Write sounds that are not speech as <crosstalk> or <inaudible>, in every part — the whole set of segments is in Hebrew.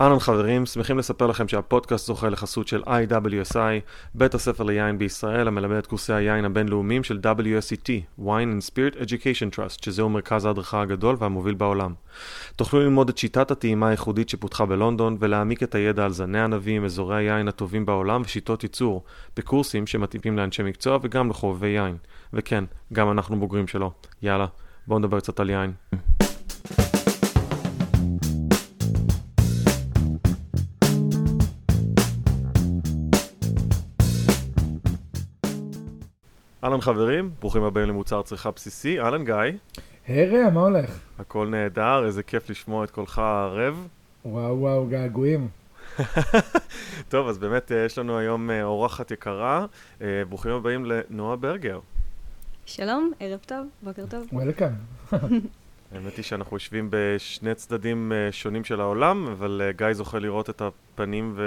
אהלן חברים, שמחים לספר לכם שהפודקאסט זוכה לחסות של IWSI, בית הספר ליין בישראל המלמד את קורסי היין הבינלאומיים של WSET, Wine and Spirit Education Trust, שזהו מרכז ההדרכה הגדול והמוביל בעולם. תוכלו ללמוד את שיטת הטעימה הייחודית שפותחה בלונדון ולהעמיק את הידע על זני ענבים, אזורי היין הטובים בעולם ושיטות ייצור, בקורסים שמתאימים לאנשי מקצוע וגם לחובבי יין. וכן, גם אנחנו בוגרים שלו. יאללה, בואו נדבר קצת על יין. אהלן חברים, ברוכים הבאים למוצר צריכה בסיסי, אהלן גיא. היי רע, מה הולך? הכל נהדר, איזה כיף לשמוע את קולך הערב. וואו וואו, געגועים. <laughs> טוב, אז באמת אה, יש לנו היום אה, אורחת יקרה, אה, ברוכים הבאים לנועה ברגר. שלום, ערב טוב, בוקר טוב. וולקאם. <laughs> האמת היא שאנחנו יושבים בשני צדדים שונים של העולם, אבל גיא זוכה לראות את הפנים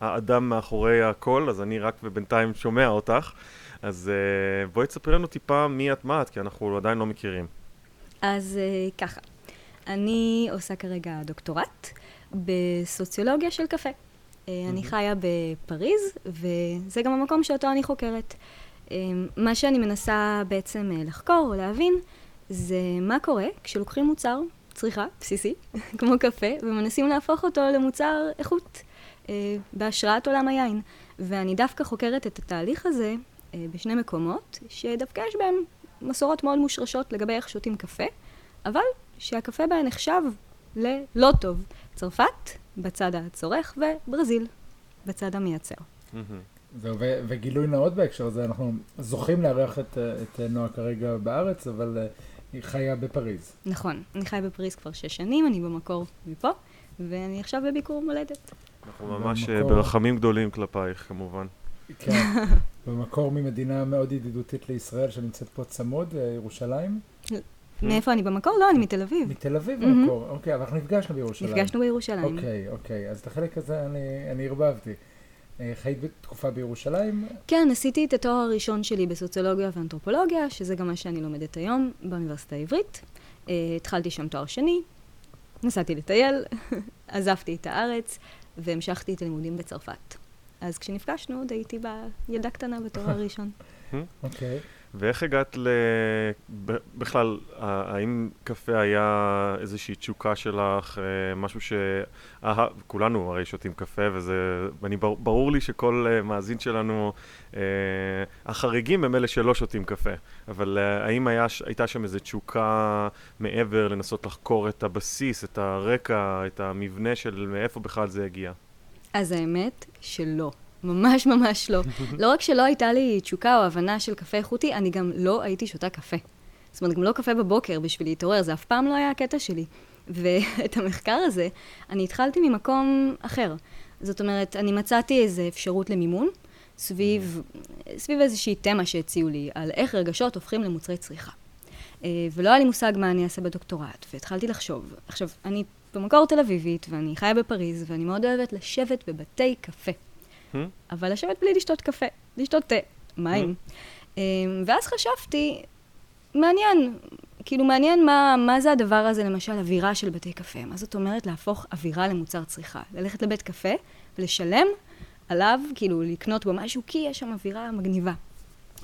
והאדם מאחורי הכל, אז אני רק ובינתיים שומע אותך. אז uh, בואי תספרי לנו טיפה מי את מה את, כי אנחנו עדיין לא מכירים. אז uh, ככה, אני עושה כרגע דוקטורט בסוציולוגיה של קפה. Uh, אני חיה בפריז, וזה גם המקום שאותו אני חוקרת. מה שאני מנסה בעצם לחקור או להבין, זה מה קורה כשלוקחים מוצר צריכה בסיסי, <laughs> כמו קפה, ומנסים להפוך אותו למוצר איכות, בהשראת עולם היין. ואני דווקא חוקרת את התהליך הזה אה, בשני מקומות, שדווקא יש בהם מסורות מאוד מושרשות לגבי איך שותים קפה, אבל שהקפה בהן נחשב ללא טוב. צרפת בצד הצורך וברזיל בצד המייצר. זהו, וגילוי נאות בהקשר הזה, אנחנו זוכים לארח את, את נועה כרגע בארץ, אבל אה, היא חיה בפריז. נכון, אני חיה בפריז כבר שש שנים, אני במקור מפה, ואני עכשיו בביקור מולדת. אנחנו ממש במקור... ברחמים גדולים כלפייך, כמובן. כן. <laughs> במקור ממדינה מאוד ידידותית לישראל שנמצאת פה צמוד, אה, ירושלים. מאיפה אני במקור? לא, אני מתל אביב. מתל אביב במקור, אוקיי, אבל אנחנו נפגשנו בירושלים. נפגשנו בירושלים. אוקיי, אוקיי, אז את החלק הזה אני ערבבתי. אה, חיית בתקופה בירושלים? כן, עשיתי את התואר הראשון שלי בסוציולוגיה ואנתרופולוגיה, שזה גם מה שאני לומדת היום באוניברסיטה העברית. Uh, התחלתי שם תואר שני, נסעתי לטייל, <laughs> עזבתי את הארץ והמשכתי את הלימודים בצרפת. אז כשנפגשנו עוד הייתי ילדה קטנה בתואר הראשון. אוקיי. ואיך הגעת ל... בכלל, האם קפה היה איזושהי תשוקה שלך, אה, משהו ש... כולנו הרי שותים קפה, וזה... ואני ברור לי שכל אה, מאזין שלנו, אה, החריגים הם אלה שלא שותים קפה. אבל האם היה, הייתה שם איזו תשוקה מעבר לנסות לחקור את הבסיס, את הרקע, את המבנה של מאיפה בכלל זה הגיע? אז האמת שלא. ממש ממש לא. <laughs> לא רק שלא הייתה לי תשוקה או הבנה של קפה איכותי, אני גם לא הייתי שותה קפה. זאת אומרת, גם לא קפה בבוקר בשביל להתעורר, זה אף פעם לא היה הקטע שלי. <laughs> ואת המחקר הזה, אני התחלתי ממקום אחר. זאת אומרת, אני מצאתי איזו אפשרות למימון סביב, סביב איזושהי תמה שהציעו לי, על איך רגשות הופכים למוצרי צריכה. אה, ולא היה לי מושג מה אני אעשה בדוקטורט, והתחלתי לחשוב. עכשיו, אני במקור תל אביבית, ואני חיה בפריז, ואני מאוד אוהבת לשבת בבתי קפה. Hmm? אבל לשבת בלי לשתות קפה, לשתות תה, מים. Hmm? ואז חשבתי, מעניין, כאילו מעניין מה, מה זה הדבר הזה, למשל, אווירה של בתי קפה. מה זאת אומרת להפוך אווירה למוצר צריכה? ללכת לבית קפה ולשלם עליו, כאילו לקנות בו משהו, כי יש שם אווירה מגניבה.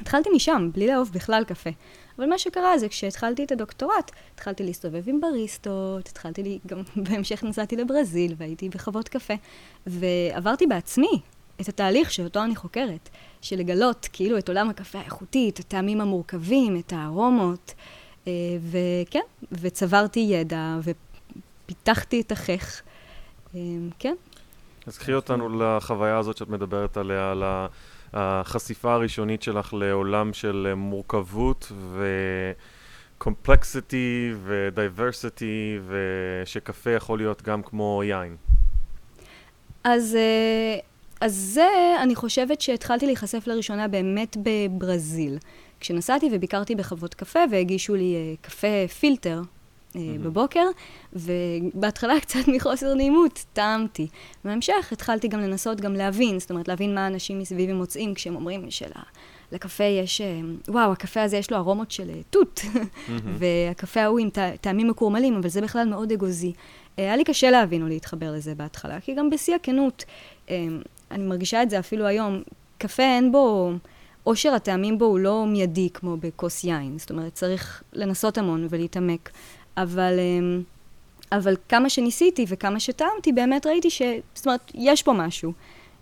התחלתי משם, בלי לאהוב בכלל קפה. אבל מה שקרה זה כשהתחלתי את הדוקטורט, התחלתי להסתובב עם בריסטות, התחלתי לי, גם <laughs> בהמשך נסעתי לברזיל והייתי בחוות קפה, ועברתי בעצמי את התהליך שאותו אני חוקרת, של לגלות כאילו את עולם הקפה האיכותי, את הטעמים המורכבים, את הארומות, אה, וכן, וצברתי ידע ופיתחתי את החך, אה, כן. אז קחי אותנו לחוויה הזאת שאת מדברת עליה, על החשיפה הראשונית שלך לעולם של מורכבות ו... קומפלקסיטי ודייברסיטי ושקפה יכול להיות גם כמו יין. אז, אה, אז זה, אני חושבת שהתחלתי להיחשף לראשונה באמת בברזיל. כשנסעתי וביקרתי בחוות קפה והגישו לי אה, קפה פילטר. בבוקר, ובהתחלה <laughs> קצת מחוסר נעימות, טעמתי. בהמשך התחלתי גם לנסות גם להבין, זאת אומרת להבין מה אנשים מסביבי מוצאים כשהם אומרים שלקפה יש, אה, וואו, הקפה הזה יש לו ארומות של תות, mm-hmm. <laughs> והקפה ההוא עם טעמים מקורמלים, אבל זה בכלל מאוד אגוזי. היה לי קשה להבין או להתחבר לזה בהתחלה, כי גם בשיא הכנות, אני מרגישה את זה אפילו היום, קפה אין בו, עושר הטעמים בו הוא לא מיידי כמו בכוס יין, זאת אומרת, צריך לנסות המון ולהתעמק, אבל... אבל כמה שניסיתי וכמה שטעמתי, באמת ראיתי ש... זאת אומרת, יש פה משהו.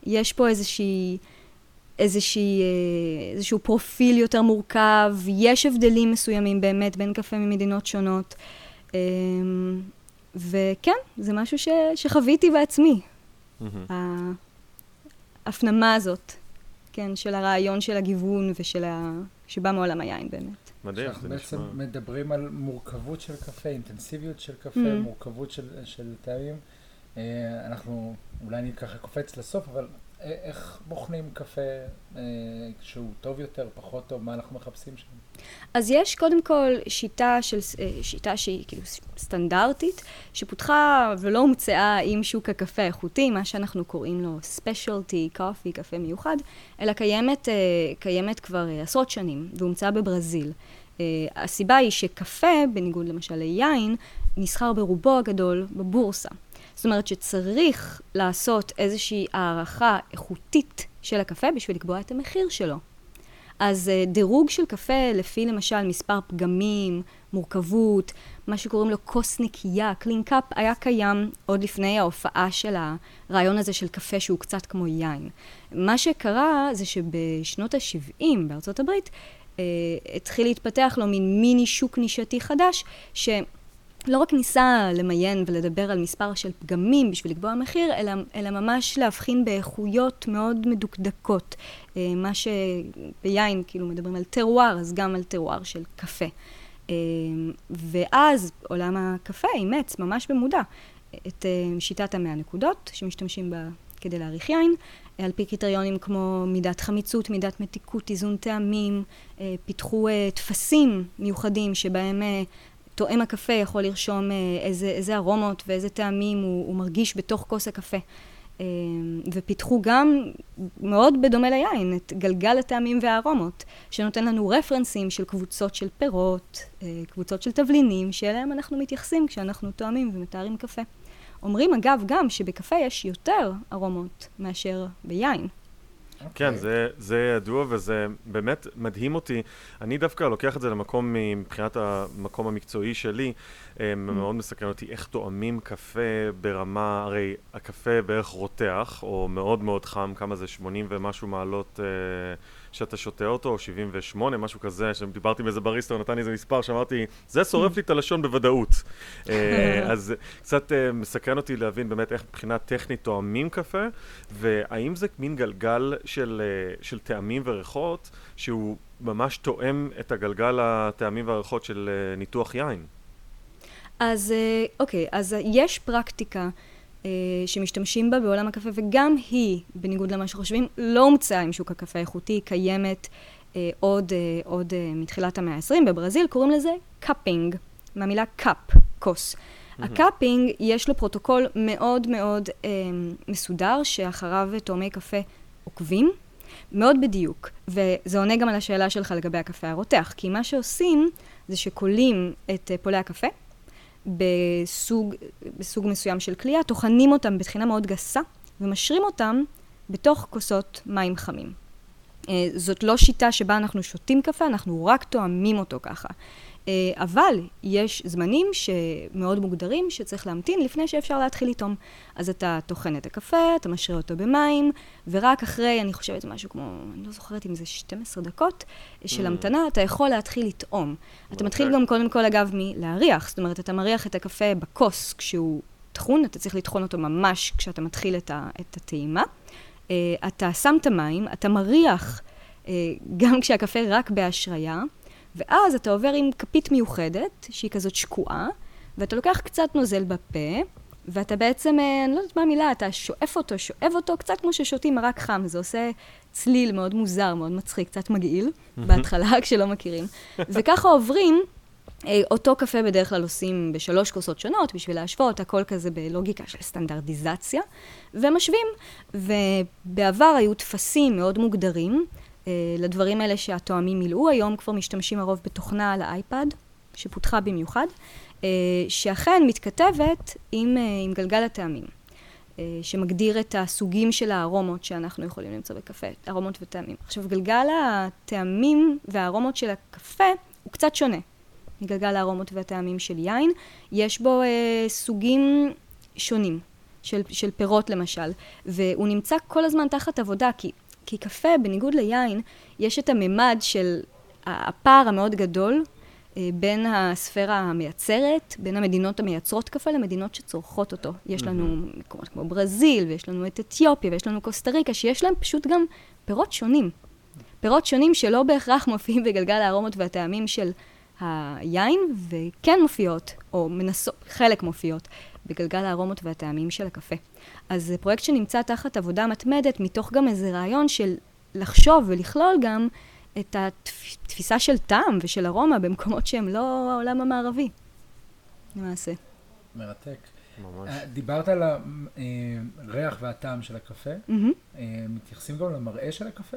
יש פה איזושהי... איזושהי, אה, איזשהו פרופיל יותר מורכב, יש הבדלים מסוימים באמת בין קפה ממדינות שונות. אמ, וכן, זה משהו ש, שחוויתי בעצמי. Mm-hmm. ההפנמה הזאת, כן, של הרעיון של הגיוון ושל ה... שבא מעולם היין באמת. מדהים, זה נשמע. אנחנו בעצם מדברים על מורכבות של קפה, אינטנסיביות של קפה, mm. מורכבות של, של טעמים. אה, אנחנו, אולי אני ככה קופץ לסוף, אבל איך בוחנים קפה אה, שהוא טוב יותר, פחות טוב, מה אנחנו מחפשים שם? אז יש קודם כל שיטה, של, אה, שיטה שהיא כאילו סטנדרטית, שפותחה ולא הומצאה עם שוק הקפה האיכותי, מה שאנחנו קוראים לו specialty coffee, קפה מיוחד, אלא קיימת, אה, קיימת כבר עשרות שנים, והומצאה בברזיל. הסיבה היא שקפה, בניגוד למשל ליין, נסחר ברובו הגדול בבורסה. זאת אומרת שצריך לעשות איזושהי הערכה איכותית של הקפה בשביל לקבוע את המחיר שלו. אז uh, דירוג של קפה לפי למשל מספר פגמים, מורכבות, מה שקוראים לו כוס נקייה, clean cup, היה קיים עוד לפני ההופעה של הרעיון הזה של קפה שהוא קצת כמו יין. מה שקרה זה שבשנות ה-70 בארצות הברית uh, התחיל להתפתח לו מין מיני שוק נישתי חדש, ש... לא רק ניסה למיין ולדבר על מספר של פגמים בשביל לקבוע מחיר, אלא, אלא ממש להבחין באיכויות מאוד מדוקדקות. אה, מה שביין כאילו מדברים על טרואר, אז גם על טרואר של קפה. אה, ואז עולם הקפה אימץ ממש במודע את אה, שיטת המאה נקודות שמשתמשים בה כדי להעריך יין, על פי קריטריונים כמו מידת חמיצות, מידת מתיקות, איזון טעמים, פיתחו טפסים מיוחדים שבהם תואם הקפה יכול לרשום אה, איזה, איזה ארומות ואיזה טעמים הוא, הוא מרגיש בתוך כוס הקפה. אה, ופיתחו גם, מאוד בדומה ליין, את גלגל הטעמים והארומות, שנותן לנו רפרנסים של קבוצות של פירות, אה, קבוצות של תבלינים, שאליהם אנחנו מתייחסים כשאנחנו תואמים ומתארים קפה. אומרים אגב גם שבקפה יש יותר ארומות מאשר ביין. כן, אוקיי. זה, זה ידוע וזה באמת מדהים אותי. אני דווקא לוקח את זה למקום מבחינת המקום המקצועי שלי. Mm. מאוד מסקרן אותי איך תואמים קפה ברמה, הרי הקפה בערך רותח, או מאוד מאוד חם, כמה זה 80 ומשהו מעלות. אה, שאתה שותה אותו, או 78, משהו כזה, שדיברתי עם איזה בריסטר, נתן לי איזה מספר, שאמרתי, זה שורף לי את הלשון בוודאות. <laughs> אה, אז קצת אה, מסקרן אותי להבין באמת איך מבחינה טכנית תואמים קפה, והאם זה מין גלגל של, אה, של טעמים וריחות, שהוא ממש תואם את הגלגל הטעמים והריחות של ניתוח יין. אז אוקיי, אז יש פרקטיקה שמשתמשים בה בעולם הקפה, וגם היא, בניגוד למה שחושבים, לא הומצאה עם שוק הקפה האיכותי, היא קיימת אה, עוד, אה, עוד אה, מתחילת המאה ה-20, בברזיל קוראים לזה cupping, מהמילה cup, כוס. Mm-hmm. ה cupping, יש לו פרוטוקול מאוד מאוד אה, מסודר, שאחריו טועמי קפה עוקבים, מאוד בדיוק. וזה עונה גם על השאלה שלך לגבי הקפה הרותח, כי מה שעושים זה שקולים את אה, פולי הקפה, בסוג, בסוג מסוים של קלייה, טוחנים אותם בטחינה מאוד גסה ומשרים אותם בתוך כוסות מים חמים. אה, זאת לא שיטה שבה אנחנו שותים קפה, אנחנו רק תואמים אותו ככה. אה, אבל יש זמנים שמאוד מוגדרים שצריך להמתין לפני שאפשר להתחיל לטעום. אז אתה טוחן את הקפה, אתה משרה אותו במים, ורק אחרי, אני חושבת משהו כמו, אני לא זוכרת אם זה 12 דקות של mm. המתנה, אתה יכול להתחיל לטעום. אתה מתחיל גם קודם כל, אגב, מלהריח. זאת אומרת, אתה מריח את הקפה בכוס כשהוא טחון, אתה צריך לטחון אותו ממש כשאתה מתחיל את, ה, את הטעימה. Uh, אתה שם את המים, אתה מריח uh, גם כשהקפה רק בהשריה. ואז אתה עובר עם כפית מיוחדת, שהיא כזאת שקועה, ואתה לוקח קצת נוזל בפה, ואתה בעצם, אה, אני לא יודעת מה המילה, אתה שואף אותו, שואב אותו, קצת כמו ששותים מרק חם, זה עושה צליל מאוד מוזר, מאוד מצחיק, קצת מגעיל, בהתחלה, <laughs> כשלא מכירים. וככה עוברים, אה, אותו קפה בדרך כלל עושים בשלוש כוסות שונות, בשביל להשוות, הכל כזה בלוגיקה של סטנדרטיזציה, ומשווים. ובעבר היו טפסים מאוד מוגדרים, לדברים האלה שהתואמים מילאו. היום כבר משתמשים הרוב בתוכנה על האייפד, שפותחה במיוחד, אה, שאכן מתכתבת עם, אה, עם גלגל הטעמים, אה, שמגדיר את הסוגים של הארומות שאנחנו יכולים למצוא בקפה, ארומות וטעמים. עכשיו, גלגל הטעמים והארומות של הקפה הוא קצת שונה מגלגל הארומות והטעמים של יין. יש בו אה, סוגים שונים. של, של פירות למשל, והוא נמצא כל הזמן תחת עבודה, כי, כי קפה, בניגוד ליין, יש את הממד של הפער המאוד גדול אה, בין הספירה המייצרת, בין המדינות המייצרות קפה למדינות שצורכות אותו. יש לנו מקומות כמו ברזיל, ויש לנו את אתיופיה, ויש לנו קוסטה ריקה, שיש להם פשוט גם פירות שונים. פירות שונים שלא בהכרח מופיעים בגלגל הארומות והטעמים של היין, וכן מופיעות, או מנסות, חלק מופיעות, בגלגל הארומות והטעמים של הקפה. אז זה פרויקט שנמצא תחת עבודה מתמדת, מתוך גם איזה רעיון של לחשוב ולכלול גם את התפיסה של טעם ושל ארומה במקומות שהם לא העולם המערבי, למעשה. מרתק. ממש. אה, דיברת על הריח והטעם של הקפה. Mm-hmm. מתייחסים גם למראה של הקפה?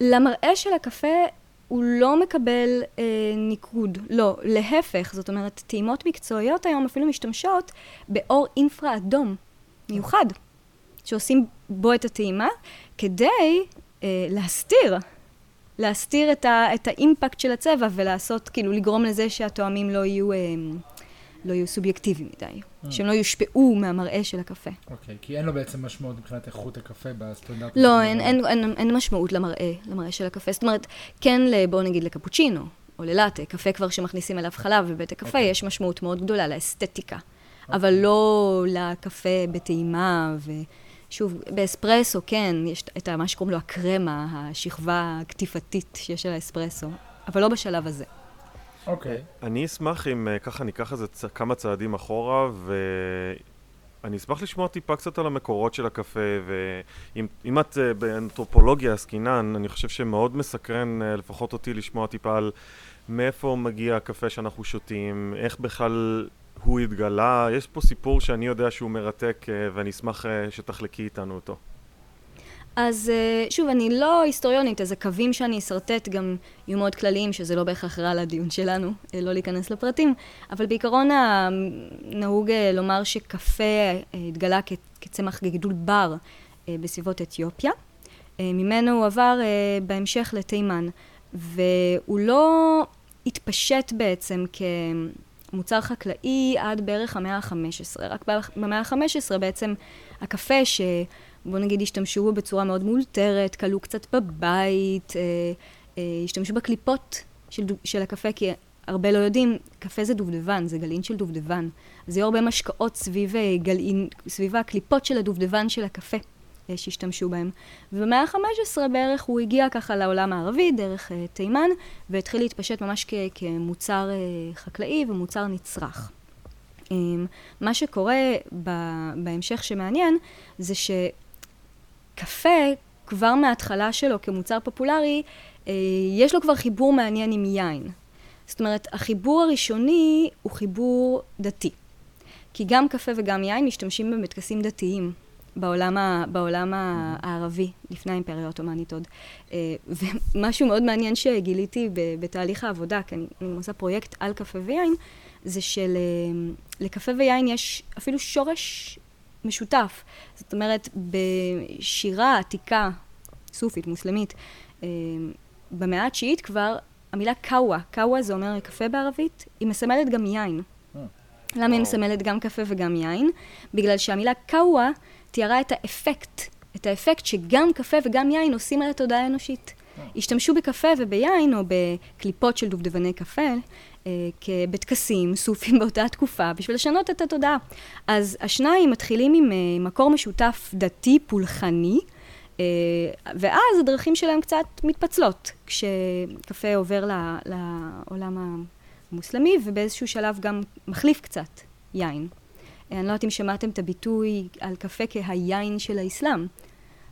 למראה של הקפה הוא לא מקבל אה, ניקוד, לא, להפך, זאת אומרת, טעימות מקצועיות היום אפילו משתמשות באור אינפרה אדום מיוחד, שעושים בו את הטעימה, כדי אה, להסתיר, להסתיר את, ה, את האימפקט של הצבע ולעשות, כאילו, לגרום לזה שהטועמים לא יהיו... אה, לא יהיו סובייקטיביים מדי, mm. שהם לא יושפעו מהמראה של הקפה. אוקיי, okay, כי אין לו בעצם משמעות מבחינת איכות הקפה בסטנדרט. לא, אין, אין, אין, אין משמעות למראה, למראה של הקפה. זאת אומרת, כן, בואו נגיד לקפוצ'ינו, או ללאטה, קפה כבר שמכניסים אליו חלב בבית הקפה, okay. אוקיי. יש משמעות מאוד גדולה לאסתטיקה. אבל לא לקפה בטעימה, ושוב, באספרסו, כן, יש את מה שקוראים לו הקרמה, השכבה הקטיפתית שיש על האספרסו, אבל לא בשלב הזה. אוקיי. Okay. אני אשמח אם אה, ככה ניקח איזה צ... כמה צעדים אחורה, ואני אשמח לשמוע טיפה קצת על המקורות של הקפה, ואם את אה, באנתרופולוגיה עסקינן, אני חושב שמאוד מסקרן, אה, לפחות אותי, לשמוע טיפה על מאיפה מגיע הקפה שאנחנו שותים, איך בכלל הוא התגלה, יש פה סיפור שאני יודע שהוא מרתק, ואני אשמח שתחלקי איתנו אותו. אז אה, שוב, אני לא היסטוריונית, אז הקווים שאני אשרטט גם יהיו מאוד כלליים, שזה לא בהכרח רע לדיון שלנו, אה, לא להיכנס לפרטים, אבל בעיקרון נהוג אה, לומר שקפה התגלה כצמח גידול בר בסביבות אתיופיה. ממנו הוא עבר בהמשך לתימן, והוא לא התפשט בעצם כמוצר חקלאי עד בערך המאה ה-15. רק במאה ה-15 בעצם הקפה ש... בוא נגיד, השתמשו בו בצורה מאוד מאולתרת, כלו קצת בבית, אה, אה, השתמשו בקליפות של, של הקפה, כי הרבה לא יודעים, קפה זה דובדבן, זה גלעין של דובדבן. אז היו הרבה משקאות סביב, אה, גלעין, סביב הקליפות של הדובדבן של הקפה שהשתמשו בהם. ובמאה ה-15 בערך הוא הגיע ככה לעולם הערבי, דרך אה, תימן, והתחיל להתפשט ממש כ- כמוצר אה, חקלאי ומוצר נצרך. אה, מה שקורה בהמשך שמעניין, זה ש... קפה, כבר מההתחלה שלו כמוצר פופולרי, אה, יש לו כבר חיבור מעניין עם יין. זאת אומרת, החיבור הראשוני הוא חיבור דתי. כי גם קפה וגם יין משתמשים בהם בטקסים דתיים בעולם, ה, בעולם הערבי, לפני האימפריה העות'מאנית עוד. אה, ומשהו מאוד מעניין שגיליתי בתהליך העבודה, כי אני, אני עושה פרויקט על קפה ויין, זה שלקפה ויין יש אפילו שורש משותף. זאת אומרת, בשירה עתיקה, סופית, מוסלמית, אה, במאה התשיעית כבר, המילה קאווה, קאווה זה אומר קפה בערבית, היא מסמלת גם יין. אה. למה היא מסמלת גם קפה וגם יין? בגלל שהמילה קאווה תיארה את האפקט, את האפקט שגם קפה וגם יין עושים על התודעה האנושית. אה. השתמשו בקפה וביין, או בקליפות של דובדבני קפה, אה, בטקסים סופים באותה תקופה, בשביל לשנות את התודעה. אז השניים מתחילים עם אה, מקור משותף דתי פולחני, ואז הדרכים שלהם קצת מתפצלות, כשקפה עובר לעולם המוסלמי, ובאיזשהו שלב גם מחליף קצת יין. אני לא יודעת אם שמעתם את הביטוי על קפה כהיין של האסלאם.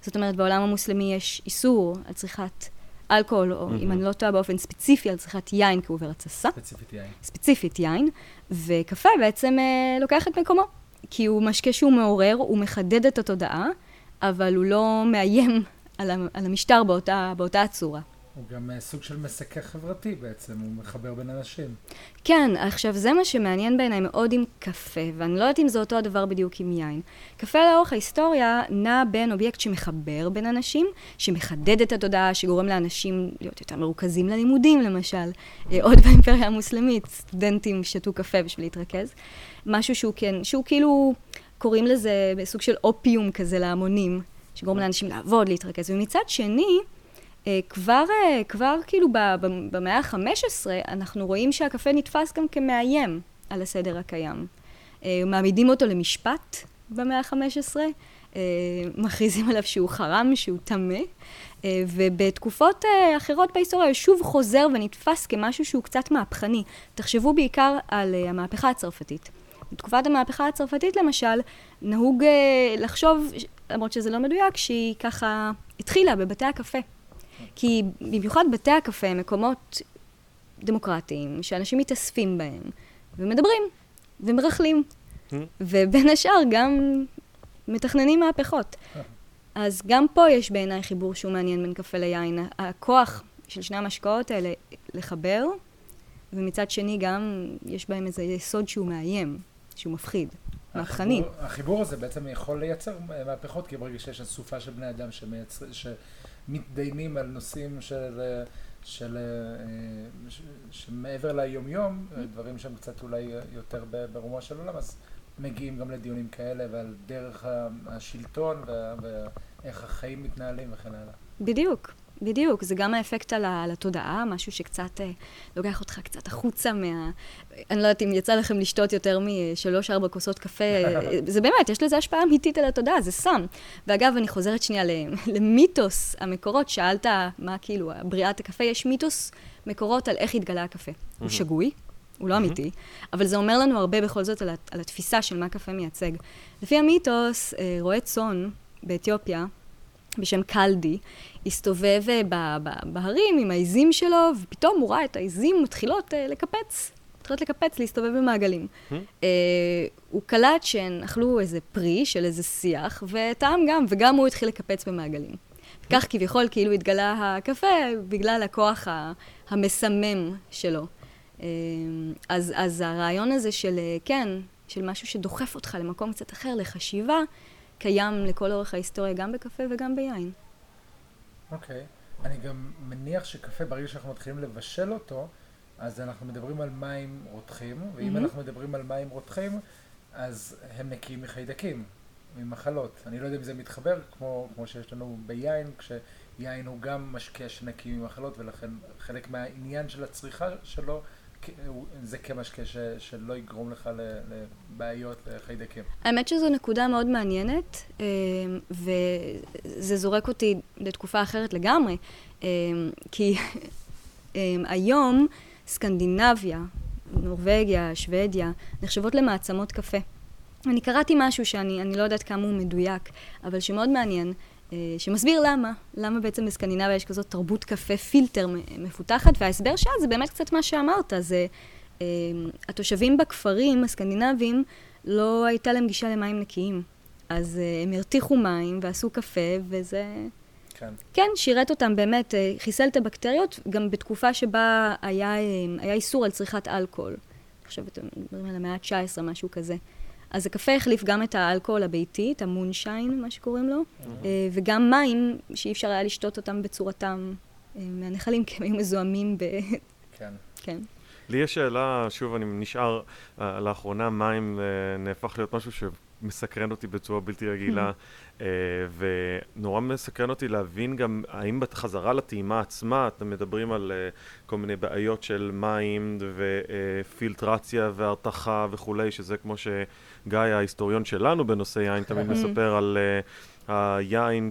זאת אומרת, בעולם המוסלמי יש איסור על צריכת אלכוהול, או אם אני לא טועה באופן ספציפי על צריכת יין, כי הוא עובר התססה. ספציפית יין. ספציפית יין, וקפה בעצם אה, לוקח את מקומו, כי הוא משקה שהוא מעורר, הוא מחדד את התודעה, אבל הוא לא מאיים על המשטר באותה, באותה הצורה. הוא גם אה, סוג של מסקר חברתי בעצם, הוא מחבר בין אנשים. כן, עכשיו זה מה שמעניין בעיניי מאוד עם קפה, ואני לא יודעת אם זה אותו הדבר בדיוק עם יין. קפה לאורך ההיסטוריה נע בין אובייקט שמחבר בין אנשים, שמחדד את התודעה, שגורם לאנשים להיות יותר מרוכזים ללימודים למשל. אה, עוד באימפריה המוסלמית, סטודנטים שתו קפה בשביל להתרכז. משהו שהוא כן, שהוא כאילו, קוראים לזה סוג של אופיום כזה להמונים, שגורם לאנשים לעבוד, להתרכז. ומצד שני, כבר, אה, כבר כאילו במאה ה-15 אנחנו רואים שהקפה נתפס גם כמאיים על הסדר הקיים. אה, מעמידים אותו למשפט במאה ה-15, מכריזים עליו שהוא חרם, שהוא טמא, ובתקופות אחרות בהיסטוריה הוא שוב חוזר ונתפס כמשהו שהוא קצת מהפכני. תחשבו בעיקר על המהפכה הצרפתית. בתקופת המהפכה הצרפתית למשל, נהוג לחשוב, למרות שזה לא מדויק, שהיא ככה התחילה בבתי הקפה. כי במיוחד בתי הקפה הם מקומות דמוקרטיים, שאנשים מתאספים בהם, ומדברים, ומרכלים, hmm. ובין השאר גם מתכננים מהפכות. אז גם פה יש בעיניי חיבור שהוא מעניין בין קפה ליין. הכוח של שני המשקאות האלה לחבר, ומצד שני גם יש בהם איזה יסוד שהוא מאיים, שהוא מפחיד, מהפכני. החיבור הזה בעצם יכול לייצר מהפכות, כי ברגע שיש אסופה של בני אדם שמייצר, מתדיינים על נושאים של, של, של, שמעבר ליומיום, דברים שהם קצת אולי יותר ברומו של עולם, אז מגיעים גם לדיונים כאלה ועל דרך השלטון ואיך החיים מתנהלים וכן הלאה. בדיוק. בדיוק, זה גם האפקט על, על התודעה, משהו שקצת אה, לוקח אותך קצת החוצה מה... אני לא יודעת אם יצא לכם לשתות יותר משלוש-ארבע כוסות קפה, <laughs> זה באמת, יש לזה השפעה אמיתית על התודעה, זה סם. ואגב, אני חוזרת שנייה <laughs> למיתוס המקורות, שאלת מה כאילו, בריאת הקפה, יש מיתוס מקורות על איך התגלה הקפה. הוא שגוי, הוא לא אמיתי, אבל זה אומר לנו הרבה בכל זאת על, על התפיסה של מה קפה מייצג. לפי המיתוס, אה, רועה צאן באתיופיה, בשם קלדי, הסתובב אה, בהרים עם העיזים שלו, ופתאום הוא ראה את העיזים מתחילות אה, לקפץ, מתחילות לקפץ, להסתובב במעגלים. Hmm? אה, הוא קלט שהן אכלו איזה פרי של איזה שיח, וטעם גם, וגם הוא התחיל לקפץ במעגלים. כך כביכול כאילו התגלה הקפה בגלל הכוח המסמם שלו. אז, אז הרעיון הזה של, כן, של משהו שדוחף אותך למקום קצת אחר, לחשיבה, קיים לכל אורך ההיסטוריה, גם בקפה וגם ביין. אוקיי. Okay. אני גם מניח שקפה, ברגע שאנחנו מתחילים לבשל אותו, אז אנחנו מדברים על מים רותחים, ואם mm-hmm. אנחנו מדברים על מים רותחים, אז הם נקיים מחיידקים, ממחלות. אני לא יודע אם זה מתחבר, כמו, כמו שיש לנו ביין, כשיין הוא גם משקה שנקי ממחלות, ולכן חלק מהעניין של הצריכה שלו זה כמשקה ש, שלא יגרום לך לבעיות, לחיידקים. האמת שזו נקודה מאוד מעניינת, אה, וזה זורק אותי לתקופה אחרת לגמרי, אה, כי אה, היום סקנדינביה, נורבגיה, שוודיה, נחשבות למעצמות קפה. אני קראתי משהו שאני לא יודעת כמה הוא מדויק, אבל שמאוד מעניין. אה, שמסביר למה, למה בעצם בסקנדינביה יש כזאת תרבות קפה פילטר מפותחת, וההסבר שאז זה באמת קצת מה שאמרת, זה אה, התושבים בכפרים הסקנדינביים, לא הייתה להם גישה למים נקיים. אז אה, הם הרתיחו מים ועשו קפה, וזה... כן. כן, שירת אותם באמת, חיסל את הבקטריות, גם בתקופה שבה היה, היה איסור על צריכת אלכוהול. אני חושבת, מדברים על המאה ה-19, משהו כזה. אז הקפה החליף גם את האלכוהול הביתי, את המונשיין, מה שקוראים לו, mm-hmm. וגם מים שאי אפשר היה לשתות אותם בצורתם אה, מהנחלים, כי הם היו מזוהמים ב... כן. כן. לי יש שאלה, שוב, אני נשאר, uh, לאחרונה מים uh, נהפך להיות משהו שמסקרן אותי בצורה בלתי רגילה, uh, ונורא מסקרן אותי להבין גם האם בחזרה לטעימה עצמה, אתם מדברים על uh, כל מיני בעיות של מים ופילטרציה והרתחה וכולי, שזה כמו ש... גיא, ההיסטוריון שלנו בנושא יין, תמיד מספר על uh, היין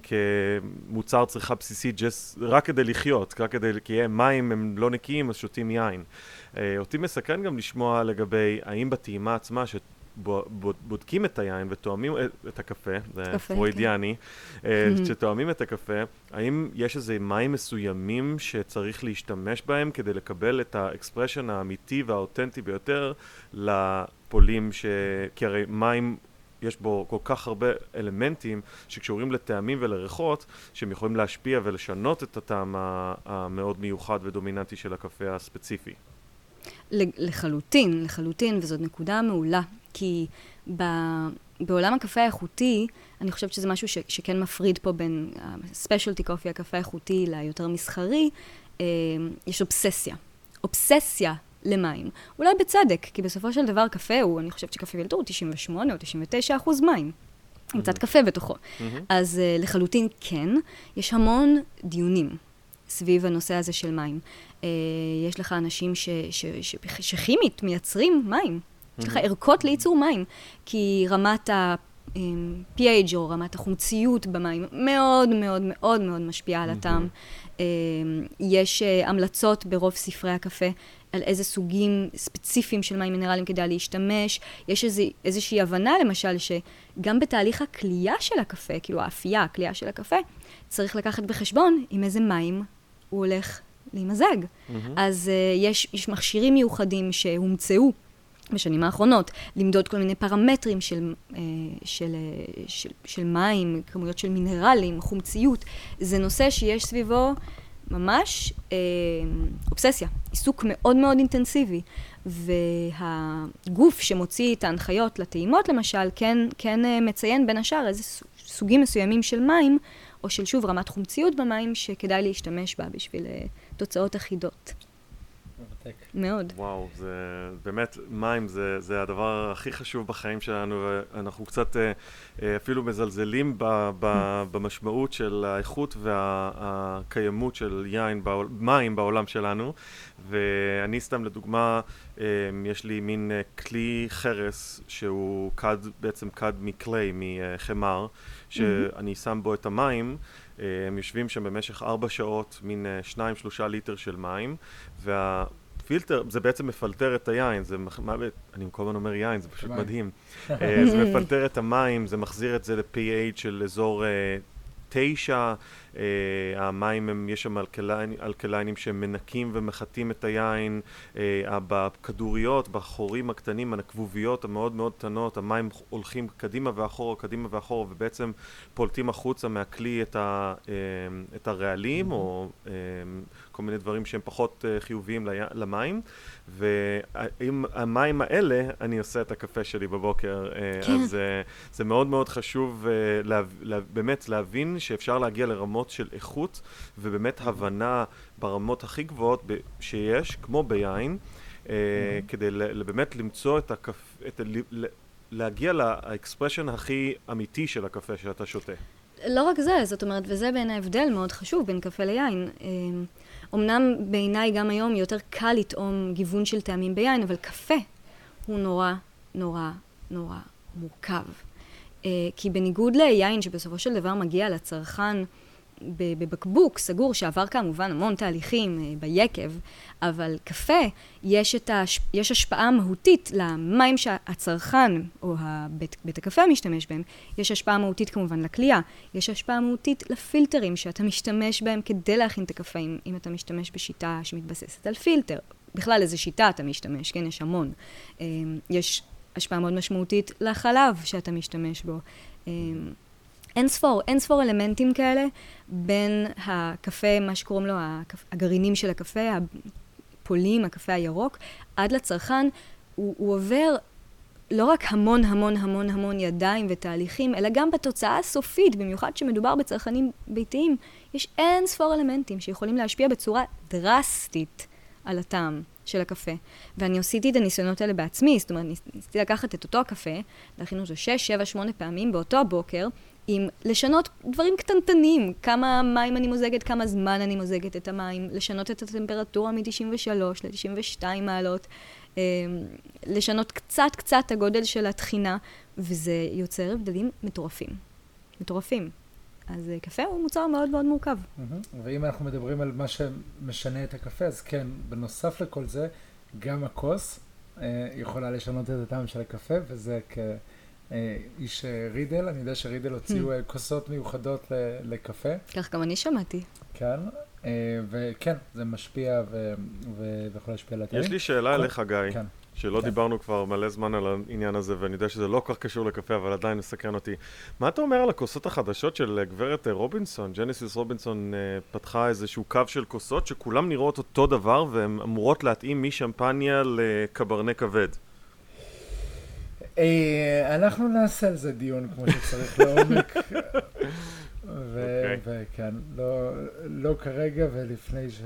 כמוצר צריכה בסיסית just, רק כדי לחיות, רק כדי, כי מים הם לא נקיים, אז שותים יין. אותי מסקרן גם לשמוע לגבי האם בטעימה עצמה. בודקים את היין ותואמים את הקפה, זה כן. פרוידיאני, אה, שתואמים את הקפה, האם יש איזה מים מסוימים שצריך להשתמש בהם כדי לקבל את האקספרשן האמיתי והאותנטי ביותר לפולים, ש... כי הרי מים יש בו כל כך הרבה אלמנטים שקשורים לטעמים ולריחות, שהם יכולים להשפיע ולשנות את הטעם המאוד מיוחד ודומיננטי של הקפה הספציפי. לחלוטין, לחלוטין, וזאת נקודה מעולה, כי ב... בעולם הקפה האיכותי, אני חושבת שזה משהו ש, שכן מפריד פה בין הספיישלטי קופי, הקפה האיכותי, ליותר מסחרי, אה, יש אובססיה. אובססיה למים. אולי בצדק, כי בסופו של דבר קפה הוא, אני חושבת שקפה בילטור הוא 98 או 99 אחוז מים. עם קצת קפה בתוכו. אז uh, לחלוטין כן, יש המון דיונים סביב הנושא הזה של מים. Uh, יש לך אנשים ש, ש, ש, ש, שכימית מייצרים מים. יש לך ערכות לייצור מים, כי רמת ה-pH או רמת החומציות במים מאוד מאוד מאוד מאוד משפיעה על הטעם. יש המלצות ברוב ספרי הקפה על איזה סוגים ספציפיים של מים מינרליים כדאי להשתמש. יש איזו, איזושהי הבנה, למשל, שגם בתהליך הכלייה של הקפה, כאילו האפייה, הכלייה של הקפה, צריך לקחת בחשבון עם איזה מים הוא הולך להימזג. Mm-hmm. אז uh, יש, יש מכשירים מיוחדים שהומצאו בשנים האחרונות, למדוד כל מיני פרמטרים של, uh, של, uh, של, של מים, כמויות של מינרלים, חומציות. זה נושא שיש סביבו ממש אה, אובססיה, עיסוק מאוד מאוד אינטנסיבי. והגוף שמוציא את ההנחיות לטעימות למשל, כן, כן אה, מציין בין השאר איזה סוגים מסוימים של מים, או של שוב רמת חומציות במים, שכדאי להשתמש בה בשביל אה, תוצאות אחידות. מרתק. מאוד. וואו, זה באמת, מים זה, זה הדבר הכי חשוב בחיים שלנו, ואנחנו קצת אה, אה, אפילו מזלזלים ב, ב, במשמעות של האיכות והקיימות של יין, בעול, מים בעולם שלנו, ואני סתם לדוגמה, אה, יש לי מין כלי חרס שהוא כד, בעצם כד מקליי, מחמר, שאני שם בו את המים. הם יושבים שם במשך ארבע שעות, מין שניים שלושה ליטר של מים, וה... פילטר, זה בעצם מפלטר את היין, זה, מה, אני כל הזמן אומר יין, זה פשוט מדהים. <laughs> אה, זה מפלטר את המים, זה מחזיר את זה ל-PH של אזור uh, תשע, uh, המים הם, יש שם אלקליין, אלקליינים שמנקים ומחטאים את היין, uh, בכדוריות, בחורים הקטנים, הכבוביות המאוד מאוד קטנות, המים הולכים קדימה ואחורה, קדימה ואחורה, ובעצם פולטים החוצה מהכלי את, ה, uh, את הרעלים, או uh, כל מיני דברים שהם פחות חיוביים למים, ועם המים האלה אני עושה את הקפה שלי בבוקר, כן. אז זה מאוד מאוד חשוב לה, לה, באמת להבין שאפשר להגיע לרמות של איכות ובאמת הבנה ברמות הכי גבוהות שיש, כמו ביין, uh, כדי באמת למצוא את הקפה, את להגיע ל expression הכי אמיתי של הקפה שאתה שותה. לא רק זה, זאת אומרת, וזה בעיניי הבדל מאוד חשוב בין קפה ליין. אמנם בעיניי גם היום יותר קל לטעום גיוון של טעמים ביין, אבל קפה הוא נורא נורא נורא מורכב. אה, כי בניגוד ליין שבסופו של דבר מגיע לצרכן בבקבוק סגור, שעבר כמובן המון תהליכים אה, ביקב, אבל קפה, יש, ההש... יש השפעה מהותית למים שהצרכן או הבית, בית הקפה משתמש בהם, יש השפעה מהותית כמובן לכלייה, יש השפעה מהותית לפילטרים שאתה משתמש בהם כדי להכין את הקפה, אם, אם אתה משתמש בשיטה שמתבססת על פילטר. בכלל, איזה שיטה אתה משתמש, כן, יש המון. אה, יש השפעה מאוד משמעותית לחלב שאתה משתמש בו. אין ספור, אין ספור אלמנטים כאלה בין הקפה, מה שקוראים לו הגרעינים של הקפה, הפולים, הקפה הירוק, עד לצרכן. הוא, הוא עובר לא רק המון המון המון המון ידיים ותהליכים, אלא גם בתוצאה הסופית, במיוחד כשמדובר בצרכנים ביתיים, יש אין ספור אלמנטים שיכולים להשפיע בצורה דרסטית על הטעם של הקפה. ואני עשיתי את הניסיונות האלה בעצמי, זאת אומרת, ניסיתי לקחת את אותו הקפה, להכין אותו 6, 7, 8 פעמים באותו הבוקר, עם לשנות דברים קטנטנים, כמה מים אני מוזגת, כמה זמן אני מוזגת את המים, לשנות את הטמפרטורה מ-93 ל-92 מעלות, אה, לשנות קצת קצת את הגודל של התחינה, וזה יוצר הבדלים מטורפים. מטורפים. אז אה, קפה הוא מוצר מאוד מאוד מורכב. ואם אנחנו מדברים על מה שמשנה את הקפה, אז כן, בנוסף לכל זה, גם הכוס אה, יכולה לשנות את הטעם של הקפה, וזה כ... אה, איש אה, רידל, אני יודע שרידל הוציאו hmm. אה, כוסות מיוחדות לקפה. כך גם אני שמעתי. כן, וכן, זה משפיע ויכול להשפיע על התאים. יש לי שאלה אליך, גיא. כן. שלא כן. דיברנו כבר מלא זמן על העניין הזה, ואני יודע שזה לא כל כך קשור לקפה, אבל עדיין מסקרן אותי. מה אתה אומר על הכוסות החדשות של גברת רובינסון? ג'נסיס רובינסון אה, פתחה איזשהו קו של כוסות שכולם נראות אותו דבר, והן אמורות להתאים משמפניה לקברנה כבד. אה, אנחנו נעשה על זה דיון כמו שצריך לעומק. אוקיי. וכן, לא, לא כרגע ולפני ש...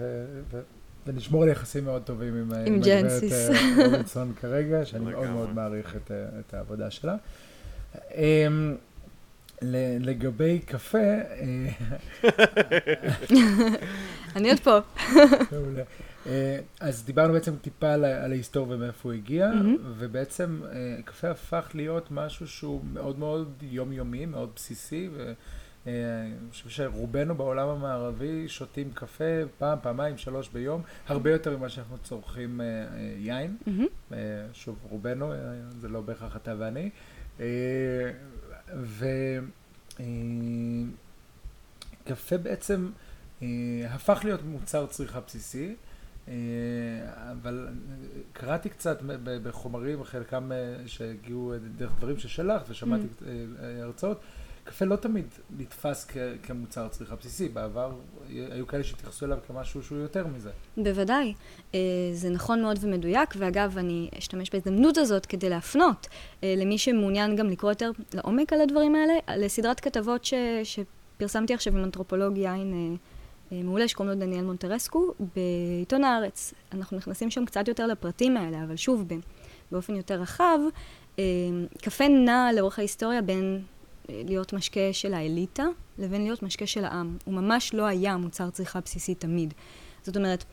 ונשמור על יחסים מאוד טובים עם, עם הגברת. אה, רובינסון כרגע, שאני מאוד. מאוד מעריך את, אה, את העבודה שלה. אמ, לגבי קפה, אה, <laughs> אני עוד פה. <laughs> אה, אז דיברנו בעצם טיפה על, על ההיסטוריה ומאיפה הוא הגיע, מהמם. ובעצם אה, קפה הפך להיות משהו שהוא מאוד מאוד יומיומי, מאוד בסיסי, ואני חושב שרובנו בעולם המערבי שותים קפה פעם, פעמיים, שלוש ביום, הרבה יותר ממה שאנחנו צורכים אה, אה, יין. אה, שוב, רובנו, אה, זה לא בהכרח אתה ואני. אה, וקפה בעצם אה, הפך להיות מוצר צריכה בסיסי, אה, אבל קראתי קצת בחומרים, חלקם אה, שהגיעו דרך דברים ששלח, ושמעתי Mm. אה, אה, הרצאות. קפה לא תמיד נתפס כ- כמוצר צריכה בסיסי, בעבר היו כאלה שהתייחסו אליו כמשהו שהוא יותר מזה. בוודאי. אה, זה נכון מאוד ומדויק, ואגב, אני אשתמש בהזדמנות הזאת כדי להפנות אה, למי שמעוניין גם לקרוא יותר לעומק על הדברים האלה, לסדרת כתבות ש, שפרסמתי עכשיו עם אנתרופולוג יין אה, אה, מעולה שקוראים לו דניאל מונטרסקו, בעיתון הארץ. אנחנו נכנסים שם קצת יותר לפרטים האלה, אבל שוב, באופן יותר רחב, אה, קפה נע לאורך ההיסטוריה בין אה, להיות משקה של האליטה לבין להיות משקה של העם. הוא ממש לא היה מוצר צריכה בסיסי תמיד. זאת אומרת,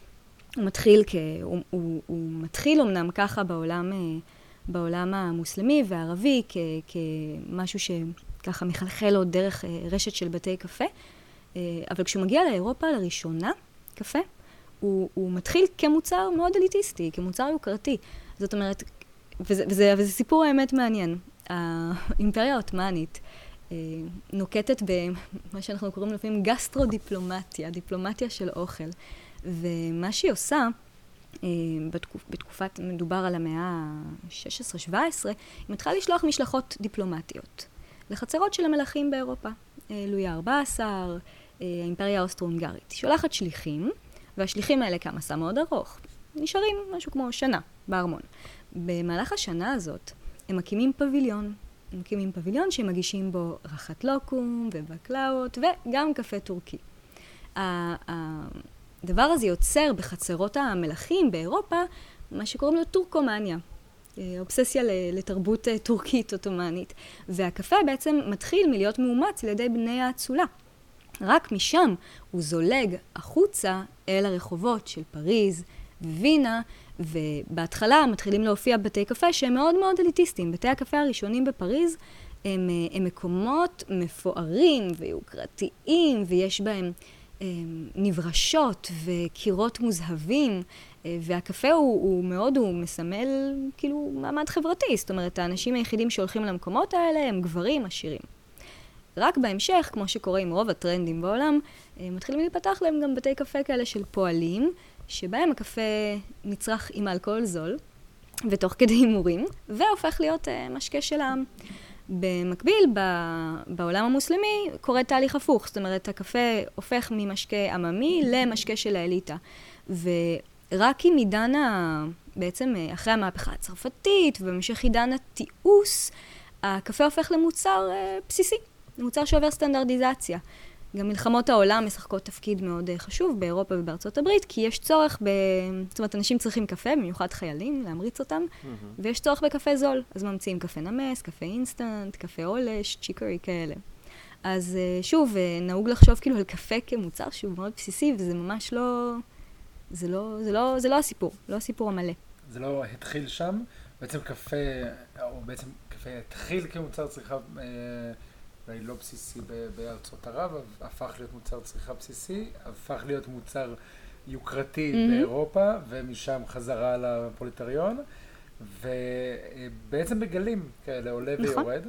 הוא מתחיל כ... הוא, הוא, הוא מתחיל אמנם ככה בעולם, אה, בעולם המוסלמי והערבי, כ, כמשהו שככה מחלחל עוד דרך אה, רשת של בתי קפה, אה, אבל כשהוא מגיע לאירופה לראשונה, קפה, הוא, הוא מתחיל כמוצר מאוד אליטיסטי, כמוצר יוקרתי. זאת אומרת, וזה, וזה, וזה סיפור האמת מעניין. האימפריה העות'מאנית אה, נוקטת במה <laughs> שאנחנו קוראים לפעמים גסטרו-דיפלומטיה, דיפלומטיה של אוכל. ומה שהיא עושה, אה, בתקופ, בתקופת, מדובר על המאה ה-16-17, היא מתחילה לשלוח משלחות דיפלומטיות לחצרות של המלכים באירופה. אה, לואי ה-14, אה, האימפריה האוסטרו-הונגרית. שולחת שליחים, והשליחים האלה כמסע מאוד ארוך. נשארים משהו כמו שנה בארמון. במהלך השנה הזאת הם מקימים פביליון. הם מקימים פביליון שהם מגישים בו רחת לוקום ובקלאות וגם קפה טורקי. הדבר הזה יוצר בחצרות המלכים באירופה מה שקוראים לו טורקומניה. אה, אובססיה לתרבות אה, טורקית עות'מאנית. והקפה בעצם מתחיל מלהיות מאומץ על ידי בני האצולה. רק משם הוא זולג החוצה אל הרחובות של פריז ווינה, ובהתחלה מתחילים להופיע בתי קפה שהם מאוד מאוד אליטיסטיים. בתי הקפה הראשונים בפריז הם, הם מקומות מפוארים ויוקרתיים, ויש בהם אה, נברשות וקירות מוזהבים, אה, והקפה הוא, הוא מאוד, הוא מסמל כאילו מעמד חברתי. זאת אומרת, האנשים היחידים שהולכים למקומות האלה הם גברים עשירים. רק בהמשך, כמו שקורה עם רוב הטרנדים בעולם, אה, מתחילים להיפתח להם גם בתי קפה כאלה של פועלים, שבהם הקפה נצרך עם אלכוהול זול, ותוך כדי הימורים, והופך להיות אה, משקה של העם. במקביל, ב- בעולם המוסלמי קורה תהליך הפוך, זאת אומרת, הקפה הופך ממשקה עממי למשקה של האליטה. ורק עם עידן ה... בעצם אה, אחרי המהפכה הצרפתית, ובהמשך עידן התיעוש, הקפה הופך למוצר אה, בסיסי, למוצר שעובר סטנדרטיזציה. גם מלחמות העולם משחקות תפקיד מאוד אה, חשוב באירופה ובארצות הברית, כי יש צורך ב... זאת אומרת, אנשים צריכים קפה, במיוחד חיילים, להמריץ אותם, ויש צורך בקפה זול. אז ממציאים קפה נמס, קפה אינסטנט, קפה עולש, צ'יקרי כאלה. אז אה, שוב, אה, נהוג לחשוב כאילו על קפה כמוצר שהוא מאוד בסיסי, וזה ממש לא... זה לא, זה לא, זה לא הסיפור, לא הסיפור המלא. זה לא התחיל שם, בעצם קפה, או בעצם קפה התחיל כמוצר צריכה אה, אולי לא בסיסי בארצות ערב, הפך להיות מוצר צריכה בסיסי, הפך להיות מוצר יוקרתי מהמם. באירופה, ומשם חזרה לפוליטריון, ובעצם בגלים כאלה עולה נכון. ויורד,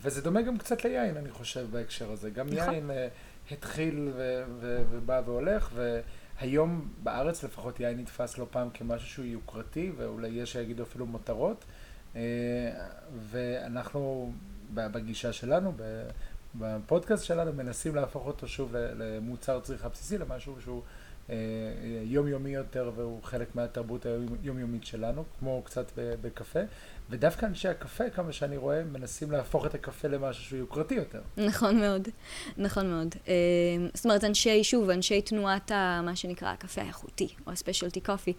וזה דומה גם קצת ליין, אני חושב, בהקשר הזה. גם נכון. יין אה, התחיל ו- ו- ובא והולך, ו... היום בארץ לפחות יין נתפס לא פעם כמשהו שהוא יוקרתי, ואולי יש שיגידו אפילו מותרות. אה, ואנחנו בגישה שלנו, בפודקאסט שלנו, מנסים להפוך אותו שוב למוצר צריכה בסיסי, למשהו שהוא אה, יומיומי יותר והוא חלק מהתרבות היומיומית שלנו, כמו קצת בקפה. ודווקא אנשי הקפה, כמה שאני רואה, מנסים להפוך את הקפה למשהו שהוא יוקרתי יותר. נכון מאוד, נכון מאוד. אה, זאת אומרת, אנשי, שוב, אנשי תנועת ה, מה שנקרא הקפה האיכותי, או הספיישלטי קופי.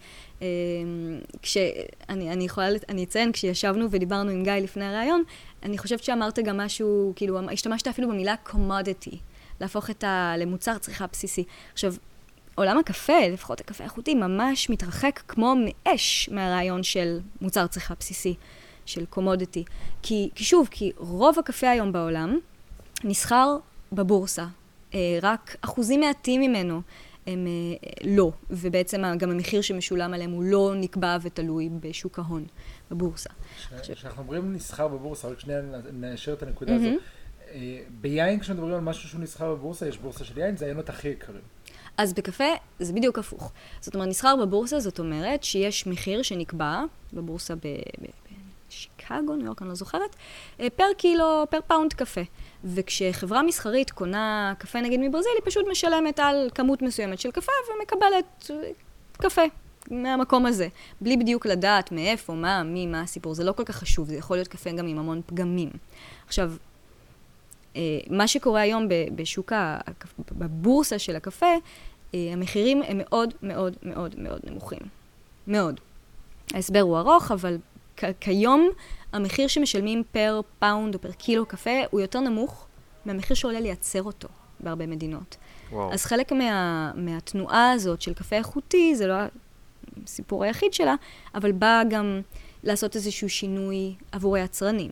כשאני אני יכולה, אני אציין, כשישבנו ודיברנו עם גיא לפני הראיון, אני חושבת שאמרת גם משהו, כאילו, השתמשת אפילו במילה commodity, להפוך את ה... למוצר צריכה בסיסי. עכשיו, עולם הקפה, לפחות הקפה האיכותי, ממש מתרחק כמו מאש מהרעיון של מוצר צריכה בסיסי, של קומודיטי. כי, כי שוב, כי רוב הקפה היום בעולם נסחר בבורסה. אה, רק אחוזים מעטים ממנו הם אה, לא, ובעצם גם המחיר שמשולם עליהם הוא לא נקבע ותלוי בשוק ההון, בבורסה. כשאנחנו אומרים נסחר בבורסה, רק שנייה נאשר את הנקודה הזו. אה, ביין כשמדברים על משהו שהוא נסחר בבורסה, יש בורסה של יין, זה היינות הכי יקרים. אז בקפה זה בדיוק הפוך. זאת אומרת, נסחר בבורסה, זאת אומרת שיש מחיר שנקבע בבורסה בשיקגו, ניו יורק, אני לא זוכרת, אה, per קילו, per pound קפה. וכשחברה מסחרית קונה קפה נגיד מברזיל, היא פשוט משלמת על כמות מסוימת של קפה ומקבלת אה, קפה מהמקום הזה. בלי בדיוק לדעת מאיפה, מה, מי, מה הסיפור. זה לא כל כך חשוב, זה יכול להיות קפה גם עם המון פגמים. עכשיו, אה, מה שקורה היום בשוק, בבורסה של הקפה, המחירים הם מאוד מאוד מאוד מאוד נמוכים. מאוד. ההסבר הוא ארוך, אבל כיום המחיר שמשלמים per pound או per קילו קפה הוא יותר נמוך מהמחיר שעולה לייצר אותו בהרבה מדינות. וואו. אז חלק מה, מהתנועה הזאת של קפה איכותי, זה לא הסיפור היחיד שלה, אבל בא גם לעשות איזשהו שינוי עבור היצרנים.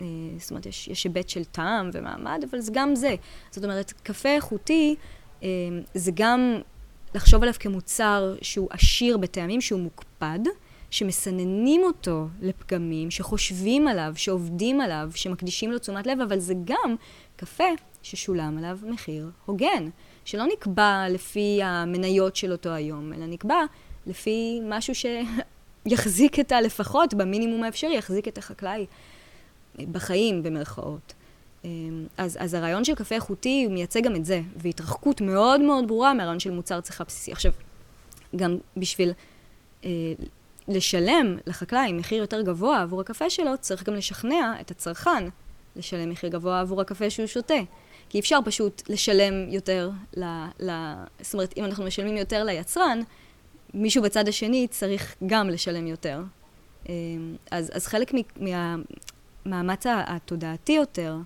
אה, זאת אומרת, יש, יש היבט של טעם ומעמד, אבל זה גם זה. זאת אומרת, קפה איכותי אה, זה גם לחשוב עליו כמוצר שהוא עשיר בטעמים, שהוא מוקפד, שמסננים אותו לפגמים, שחושבים עליו, שעובדים עליו, שמקדישים לו תשומת לב, אבל זה גם קפה ששולם עליו מחיר הוגן, שלא נקבע לפי המניות של אותו היום, אלא נקבע לפי משהו שיחזיק את ה... לפחות במינימום האפשרי, יחזיק את החקלאי בחיים, במרכאות. אמ, אז, אז הרעיון של קפה איכותי מייצג גם את זה, והתרחקות מאוד מאוד ברורה מהרעיון של מוצר צריכה בסיסי. עכשיו, גם בשביל אה, לשלם לחקלאי מחיר יותר גבוה עבור הקפה שלו, צריך גם לשכנע את הצרכן לשלם מחיר גבוה עבור הקפה שהוא שותה. כי אפשר פשוט לשלם יותר ל... ל זאת אומרת, אם אנחנו משלמים יותר ליצרן, מישהו בצד השני צריך גם לשלם יותר. אמ, אז, אז חלק מה, המאמץ התודעתי יותר,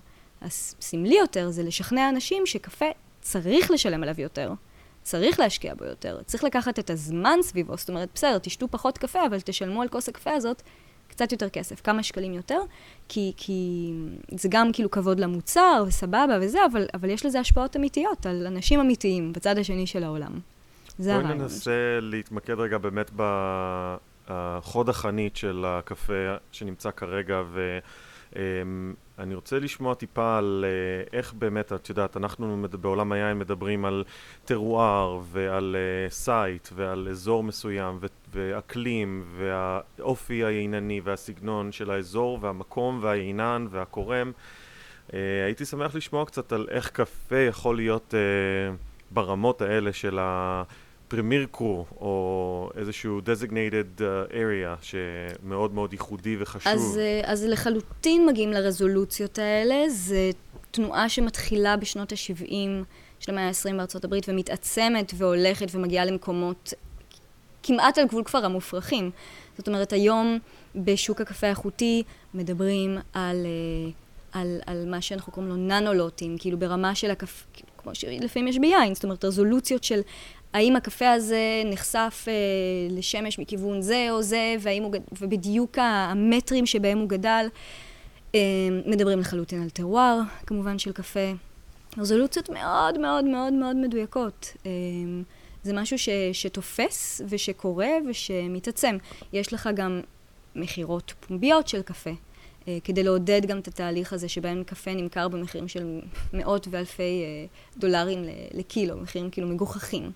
הסמלי יותר, זה לשכנע אנשים שקפה צריך לשלם עליו יותר. צריך להשקיע בו יותר, צריך לקחת את הזמן סביבו, זאת אומרת, בסדר, תשתו פחות קפה, אבל תשלמו על כוס הקפה הזאת קצת יותר כסף, כמה שקלים יותר, כי, כי זה גם כאילו כבוד למוצר, וסבבה וזה, אבל, אבל יש לזה השפעות אמיתיות על אנשים אמיתיים בצד השני של העולם. זה הרעיון. בואי ננסה להתמקד רגע באמת בחוד החנית של הקפה שנמצא כרגע, ו... אמ, אני רוצה לשמוע טיפה על uh, איך באמת, את יודעת, אנחנו בעולם היין מדברים על טרואר ועל site ועל אזור מסוים ואקלים והאופי היינני והסגנון של האזור והמקום והיינן והכורם. Uh, הייתי שמח לשמוע קצת על איך קפה יכול להיות ברמות האלה של ה... פרמיר קרו, או איזשהו designated uh, area שמאוד מאוד ייחודי וחשוב. אז, אה, אז לחלוטין מגיעים לרזולוציות האלה. זה תנועה שמתחילה בשנות ה-70 של המאה ה-20 בארצות הברית ומתעצמת והולכת ומגיעה למקומות כמעט על גבול כבר המופרכים. זאת אומרת, היום בשוק הקפה האיכותי מדברים על, אה, על, על מה שאנחנו קוראים לו ננולוטים, כאילו ברמה של הקפה, כמו שלפעמים יש ביין, זאת אומרת, רזולוציות של האם הקפה הזה נחשף אה, לשמש מכיוון זה או זה, והאם הוא, ובדיוק המטרים שבהם הוא גדל. אה, מדברים לחלוטין על טרואר, כמובן, של קפה. רזולוציות מאוד מאוד מאוד מאוד מדויקות. אה, זה משהו ש, שתופס ושקורה ושמתעצם. יש לך גם מכירות פומביות של קפה, כדי לעודד גם את התהליך הזה שבהם קפה נמכר במחירים של מאות ואלפי אה, דולרים לקילו, מחירים כאילו מגוחכים.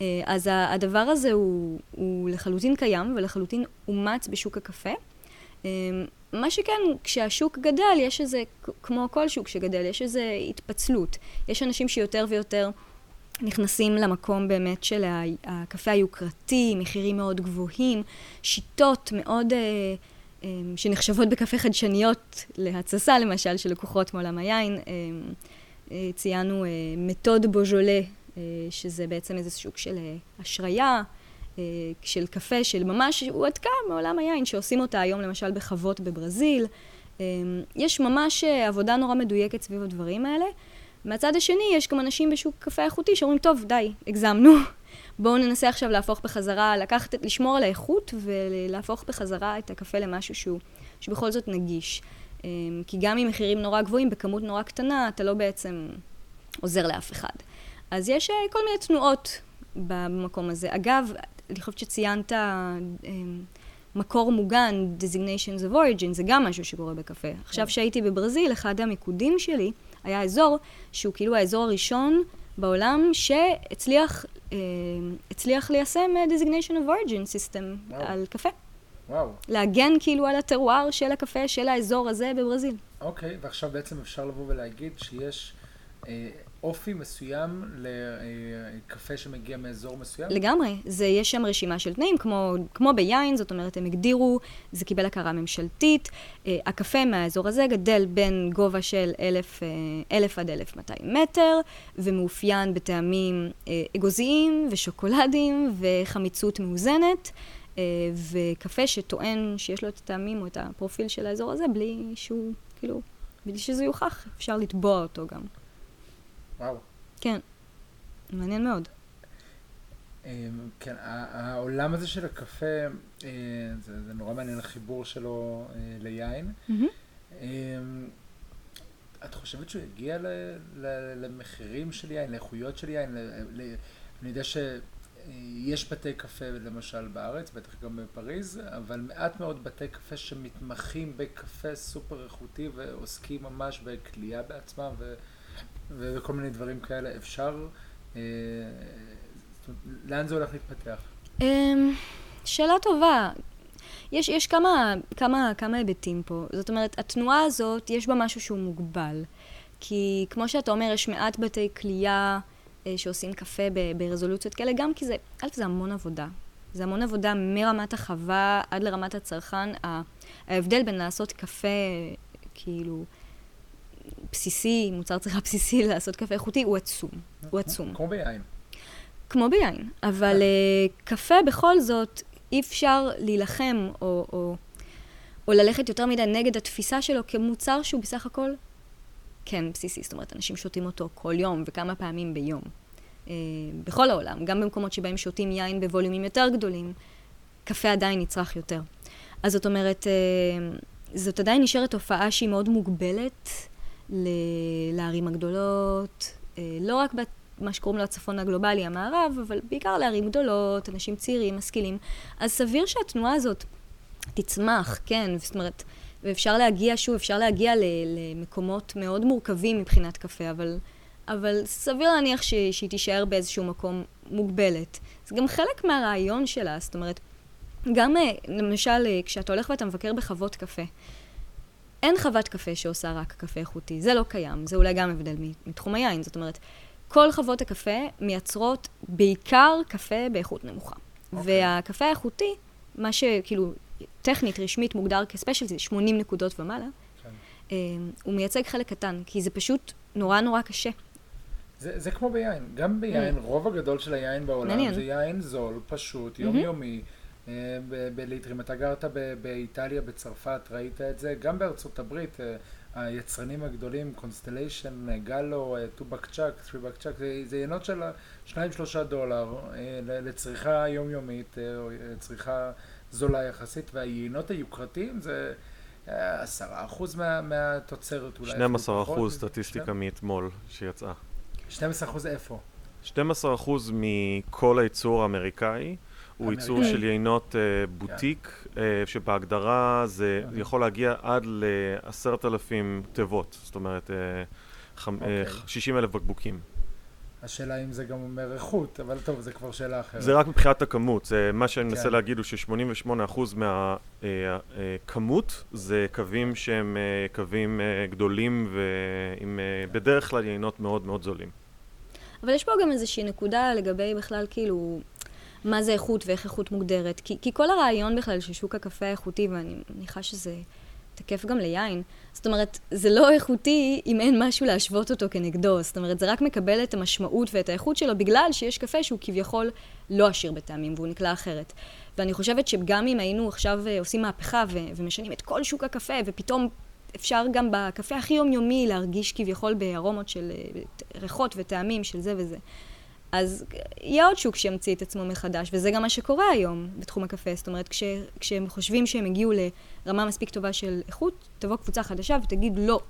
אה, אז הדבר הזה הוא, הוא לחלוטין קיים ולחלוטין אומץ בשוק הקפה. אה, מה שכן, כשהשוק גדל, יש איזה, כמו כל שוק שגדל, יש איזו התפצלות. יש אנשים שיותר ויותר נכנסים למקום באמת של הקפה היוקרתי, מחירים מאוד גבוהים, שיטות מאוד... אה, שנחשבות בקפה חדשניות להתססה, למשל, של לקוחות מעולם היין. ציינו מתוד בוז'ולה אה, שזה בעצם איזה סוג של אה, השריה, אה, של קפה, של ממש הועתקה מעולם היין, שעושים אותה היום למשל בחוות בברזיל. יש ממש עבודה נורא מדויקת סביב הדברים האלה. מהצד השני, יש גם אנשים בשוק קפה איכותי שאומרים, טוב, די, הגזמנו. בואו ננסה עכשיו להפוך בחזרה, לקחת, לשמור על האיכות ולהפוך בחזרה את הקפה למשהו שהוא, שבכל זאת נגיש. כי גם עם מחירים נורא גבוהים, בכמות נורא קטנה, אתה לא בעצם עוזר לאף אחד. אז יש אה, כל מיני תנועות במקום הזה. אגב, אני חושבת שציינת אמ, מקור מוגן, designations of origin, זה גם משהו שקורה בקפה. עכשיו כן. שהייתי בברזיל, אחד המיקודים שלי היה אזור שהוא כאילו האזור הראשון בעולם שהצליח אה, הצליח ליישם אה, designation of origin system וואו. על קפה. וואו. להגן כאילו על הטרואר של הקפה של האזור הזה בברזיל. אוקיי, ועכשיו בעצם אפשר לבוא ולהגיד שיש... אה, אופי מסוים לקפה שמגיע מאזור מסוים? לגמרי. זה, יש שם רשימה של תנאים, כמו, כמו ביין, זאת אומרת, הם הגדירו, זה קיבל הכרה ממשלתית. אה, הקפה מהאזור הזה גדל בין גובה של אלף, אה, אלף עד אלף מאתיים מטר, ומאופיין בטעמים אה, אגוזיים ושוקולדים וחמיצות מאוזנת. וקפה שטוען שיש לו את הטעמים או את הפרופיל של האזור הזה, בלי שהוא, כאילו, בלי שזה יוכח, אפשר לתבוע אותו גם. וואו. כן, מעניין מאוד. אמ, כן, העולם הזה של הקפה, אה, זה, זה נורא מעניין החיבור שלו אה, ליין. Mm-hmm. את חושבת שהוא יגיע ל, ל, למחירים של יין, לאיכויות של יין? ל, ל, אני יודע שיש בתי קפה למשל בארץ, בטח גם בפריז, אבל מעט מאוד בתי קפה שמתמחים בקפה סופר איכותי ועוסקים ממש בכלייה בעצמם. ו... וכל מיני דברים כאלה, אפשר, אה, לאן זה הולך להתפתח? אמ, שאלה טובה. יש, יש כמה, כמה, כמה היבטים פה. זאת אומרת, התנועה הזאת, יש בה משהו שהוא מוגבל. כי כמו שאתה אומר, יש מעט בתי כליאה אה, שעושים קפה ברזולוציות כאלה, גם כי זה, א', זה המון עבודה. זה המון עבודה מרמת החווה עד לרמת הצרכן. ההבדל בין לעשות קפה, כאילו, בסיסי, מוצר צריכה בסיסי <laughs> לעשות קפה איכותי, הוא עצום. הוא עצום. כמו ביין. כמו ביין, אבל uh, קפה בכל זאת, אי אפשר להילחם או, או, או ללכת יותר מדי נגד התפיסה שלו כמוצר שהוא בסך הכל כן בסיסי. זאת אומרת, אנשים שותים אותו כל יום וכמה פעמים ביום. Uh, בכל העולם, גם במקומות שבהם שותים יין בווליומים יותר גדולים, קפה עדיין נצרך יותר. אז זאת אומרת, uh, זאת עדיין נשארת תופעה שהיא מאוד מוגבלת. לערים הגדולות, אה, לא רק במה שקוראים לו הצפון הגלובלי, המערב, אבל בעיקר לערים גדולות, אנשים צעירים, משכילים. אז סביר שהתנועה הזאת תצמח, כן, זאת אומרת, ואפשר להגיע, שוב, אפשר להגיע למקומות מאוד מורכבים מבחינת קפה, אבל, אבל סביר להניח ש, שהיא תישאר באיזשהו מקום מוגבלת. זה גם חלק מהרעיון שלה, זאת אומרת, גם אה, למשל אה, כשאתה הולך ואתה מבקר בחוות קפה, אין חוות קפה שעושה רק קפה איכותי, זה לא קיים, זה אולי גם הבדל מתחום היין, זאת אומרת, כל חוות הקפה מייצרות בעיקר קפה באיכות נמוכה. Okay. אוקיי. והקפה האיכותי, מה שכאילו טכנית, רשמית, מוגדר כספיישל, זה 80 נקודות ומעלה, okay. כן. אמ, הוא מייצג חלק קטן, כי זה פשוט נורא נורא קשה. זה, זה כמו ביין, גם ביין, mm. רוב הגדול של היין בעולם מעניין. זה יין זול, פשוט, יומיומי. Mm-hmm. אה, בליטרים. אתה גרת באיטליה, בצרפת, ראית את זה, גם בארצות הברית, אה, היצרנים הגדולים, Constellation, Gallo, Two Buck Chuck, Three Buck Chuck, זה יינות של 2-3 דולר אה, לצריכה יומיומית, צריכה זולה יחסית, והיינות היוקרתיים זה עשרה אחוז מה, מהתוצרת אולי. 12 אחוז סטטיסטיקה מאתמול שיצאה. 12 אחוז איפה? 12 אחוז מכל הייצור האמריקאי. הוא ייצור של יינות uh, בוטיק, uh, שבהגדרה זה yeah. יכול להגיע עד לעשרת אלפים תיבות, זאת אומרת uh, חמ- okay. uh, 60 אלף בקבוקים. השאלה אם זה גם אומר איכות, אבל טוב, זה כבר שאלה אחרת. זה רק מבחינת הכמות, זה מה שאני מנסה כן. להגיד הוא ש-88% מהכמות זה קווים שהם אה, קווים אה, גדולים ועם אה, בדרך כלל יינות מאוד מאוד זולים. אבל יש פה גם איזושהי נקודה לגבי בכלל כאילו מה זה איכות ואיך איכות מוגדרת. כי, כי כל הרעיון בכלל של שוק הקפה האיכותי, ואני מניחה שזה תקף גם ליין, זאת אומרת, זה לא איכותי אם אין משהו להשוות אותו כנגדו. זאת אומרת, זה רק מקבל את המשמעות ואת האיכות שלו בגלל שיש קפה שהוא כביכול לא עשיר בטעמים והוא נקלע אחרת. ואני חושבת שגם אם היינו עכשיו אה, עושים מהפכה ו- ומשנים את כל שוק הקפה, ופתאום אפשר גם בקפה הכי יומיומי להרגיש כביכול בארומות של אה, ריחות וטעמים של זה וזה. אז יהיה עוד שוק שימציא את עצמו מחדש, וזה גם מה שקורה היום בתחום הקפה. זאת אומרת, כש, כשהם חושבים שהם הגיעו לרמה מספיק טובה של איכות, תבוא קבוצה חדשה ותגיד לא.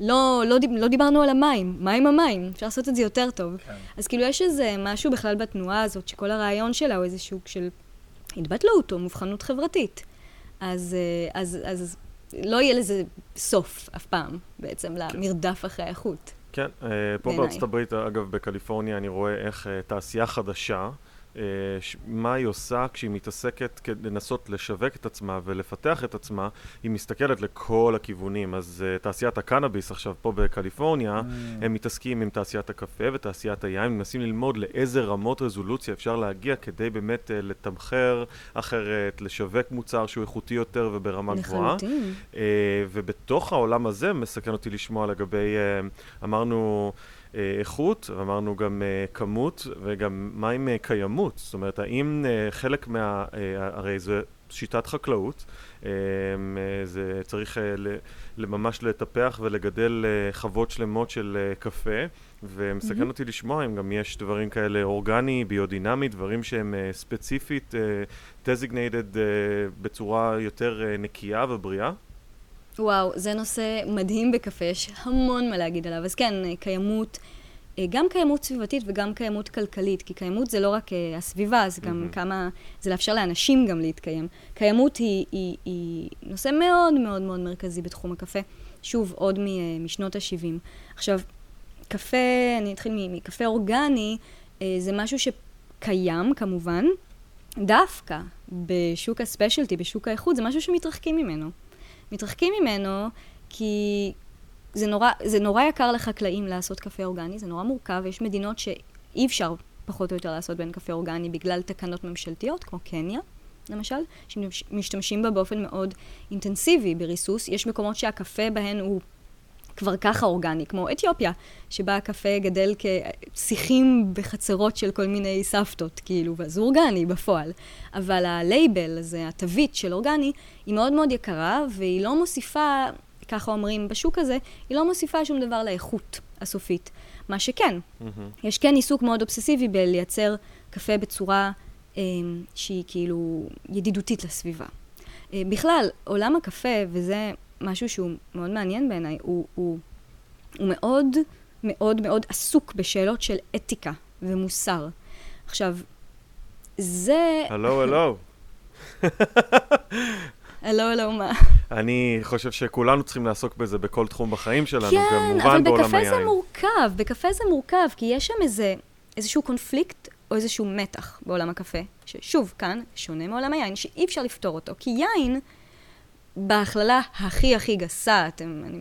לא, לא, לא דיברנו על המים, מה עם המים? אפשר לעשות את זה יותר טוב. כן. אז כאילו יש איזה משהו בכלל בתנועה הזאת, שכל הרעיון שלה הוא איזה שוק של התבטלות או מובחנות חברתית. אז, אה, אז, אז לא יהיה לזה סוף אף פעם, בעצם, למרדף אחרי האיכות. כן, אה, פה. בארצות הברית, אגב, בקליפורניה, אני רואה איך אה, תעשייה חדשה, מה היא עושה כשהיא מתעסקת כדי לנסות לשווק את עצמה ולפתח את עצמה, היא מסתכלת לכל הכיוונים. אז אה, תעשיית הקנאביס עכשיו פה בקליפורניה, Mm. הם מתעסקים עם תעשיית הקפה ותעשיית היין, מנסים ללמוד לאיזה רמות רזולוציה אפשר להגיע כדי באמת אה, לתמחר אחרת, לשווק מוצר שהוא איכותי יותר וברמה גבוהה. לחלוטין. Uh, ובתוך העולם הזה מסכן אותי לשמוע לגבי, uh, אמרנו uh, איכות, אמרנו גם uh, כמות, וגם מה עם uh, קיימות? זאת אומרת, האם חלק מה... הרי זה שיטת חקלאות, זה צריך ממש לטפח ולגדל חוות שלמות של קפה, ומסכן מהמם. אותי לשמוע אם גם יש דברים כאלה אורגני, ביודינמי, דברים שהם ספציפית designated בצורה יותר נקייה ובריאה. וואו, זה נושא מדהים בקפה, יש המון מה להגיד עליו. אז כן, קיימות, אה, גם קיימות סביבתית וגם קיימות כלכלית, כי קיימות זה לא רק אה, הסביבה, זה גם מהמם. כמה, זה לאפשר לאנשים גם להתקיים. קיימות היא, היא, היא נושא מאוד מאוד מאוד מרכזי בתחום הקפה. שוב, עוד מ, אה, משנות ה-70. עכשיו, קפה, אני אתחיל מקפה אורגני, זה משהו שקיים כמובן, דווקא בשוק הספיישלטי, בשוק האיכות, זה משהו שמתרחקים ממנו. מתרחקים ממנו כי זה נורא, זה נורא יקר לחקלאים לעשות קפה אורגני, זה נורא מורכב, יש מדינות שאי אפשר פחות או יותר לעשות בהן קפה אורגני בגלל תקנות ממשלתיות, כמו קניה, למשל, שמשתמשים בה באופן מאוד אינטנסיבי בריסוס. יש מקומות שהקפה בהן הוא כבר ככה אורגני, כמו אתיופיה, שבה הקפה גדל כשיחים בחצרות של כל מיני סבתות, כאילו, ואז הוא אורגני בפועל. אבל הלייבל הזה, התווית של אורגני, היא מאוד מאוד יקרה, והיא לא מוסיפה, ככה אומרים בשוק הזה, היא לא מוסיפה שום דבר לאיכות הסופית. מה שכן, מהמם. יש כן עיסוק מאוד אובססיבי בלייצר קפה בצורה אה, שהיא כאילו ידידותית לסביבה. אה, בכלל, עולם הקפה, וזה משהו שהוא מאוד מעניין בעיניי, הוא, הוא, הוא מאוד מאוד מאוד עסוק בשאלות של אתיקה ומוסר. עכשיו, זה... הלו, הלו. <laughs> הלו, הלו, מה? אני חושב שכולנו צריכים לעסוק בזה בכל תחום בחיים שלנו, כן, כמובן אבל בעולם בקפה זה היין. מורכב, בקפה זה מורכב, כי יש שם איזה, איזשהו קונפליקט או איזשהו מתח בעולם הקפה, ששוב, כאן, שונה מעולם היין, שאי אפשר לפתור אותו. כי יין, בהכללה הכי הכי גסה, אתם, אני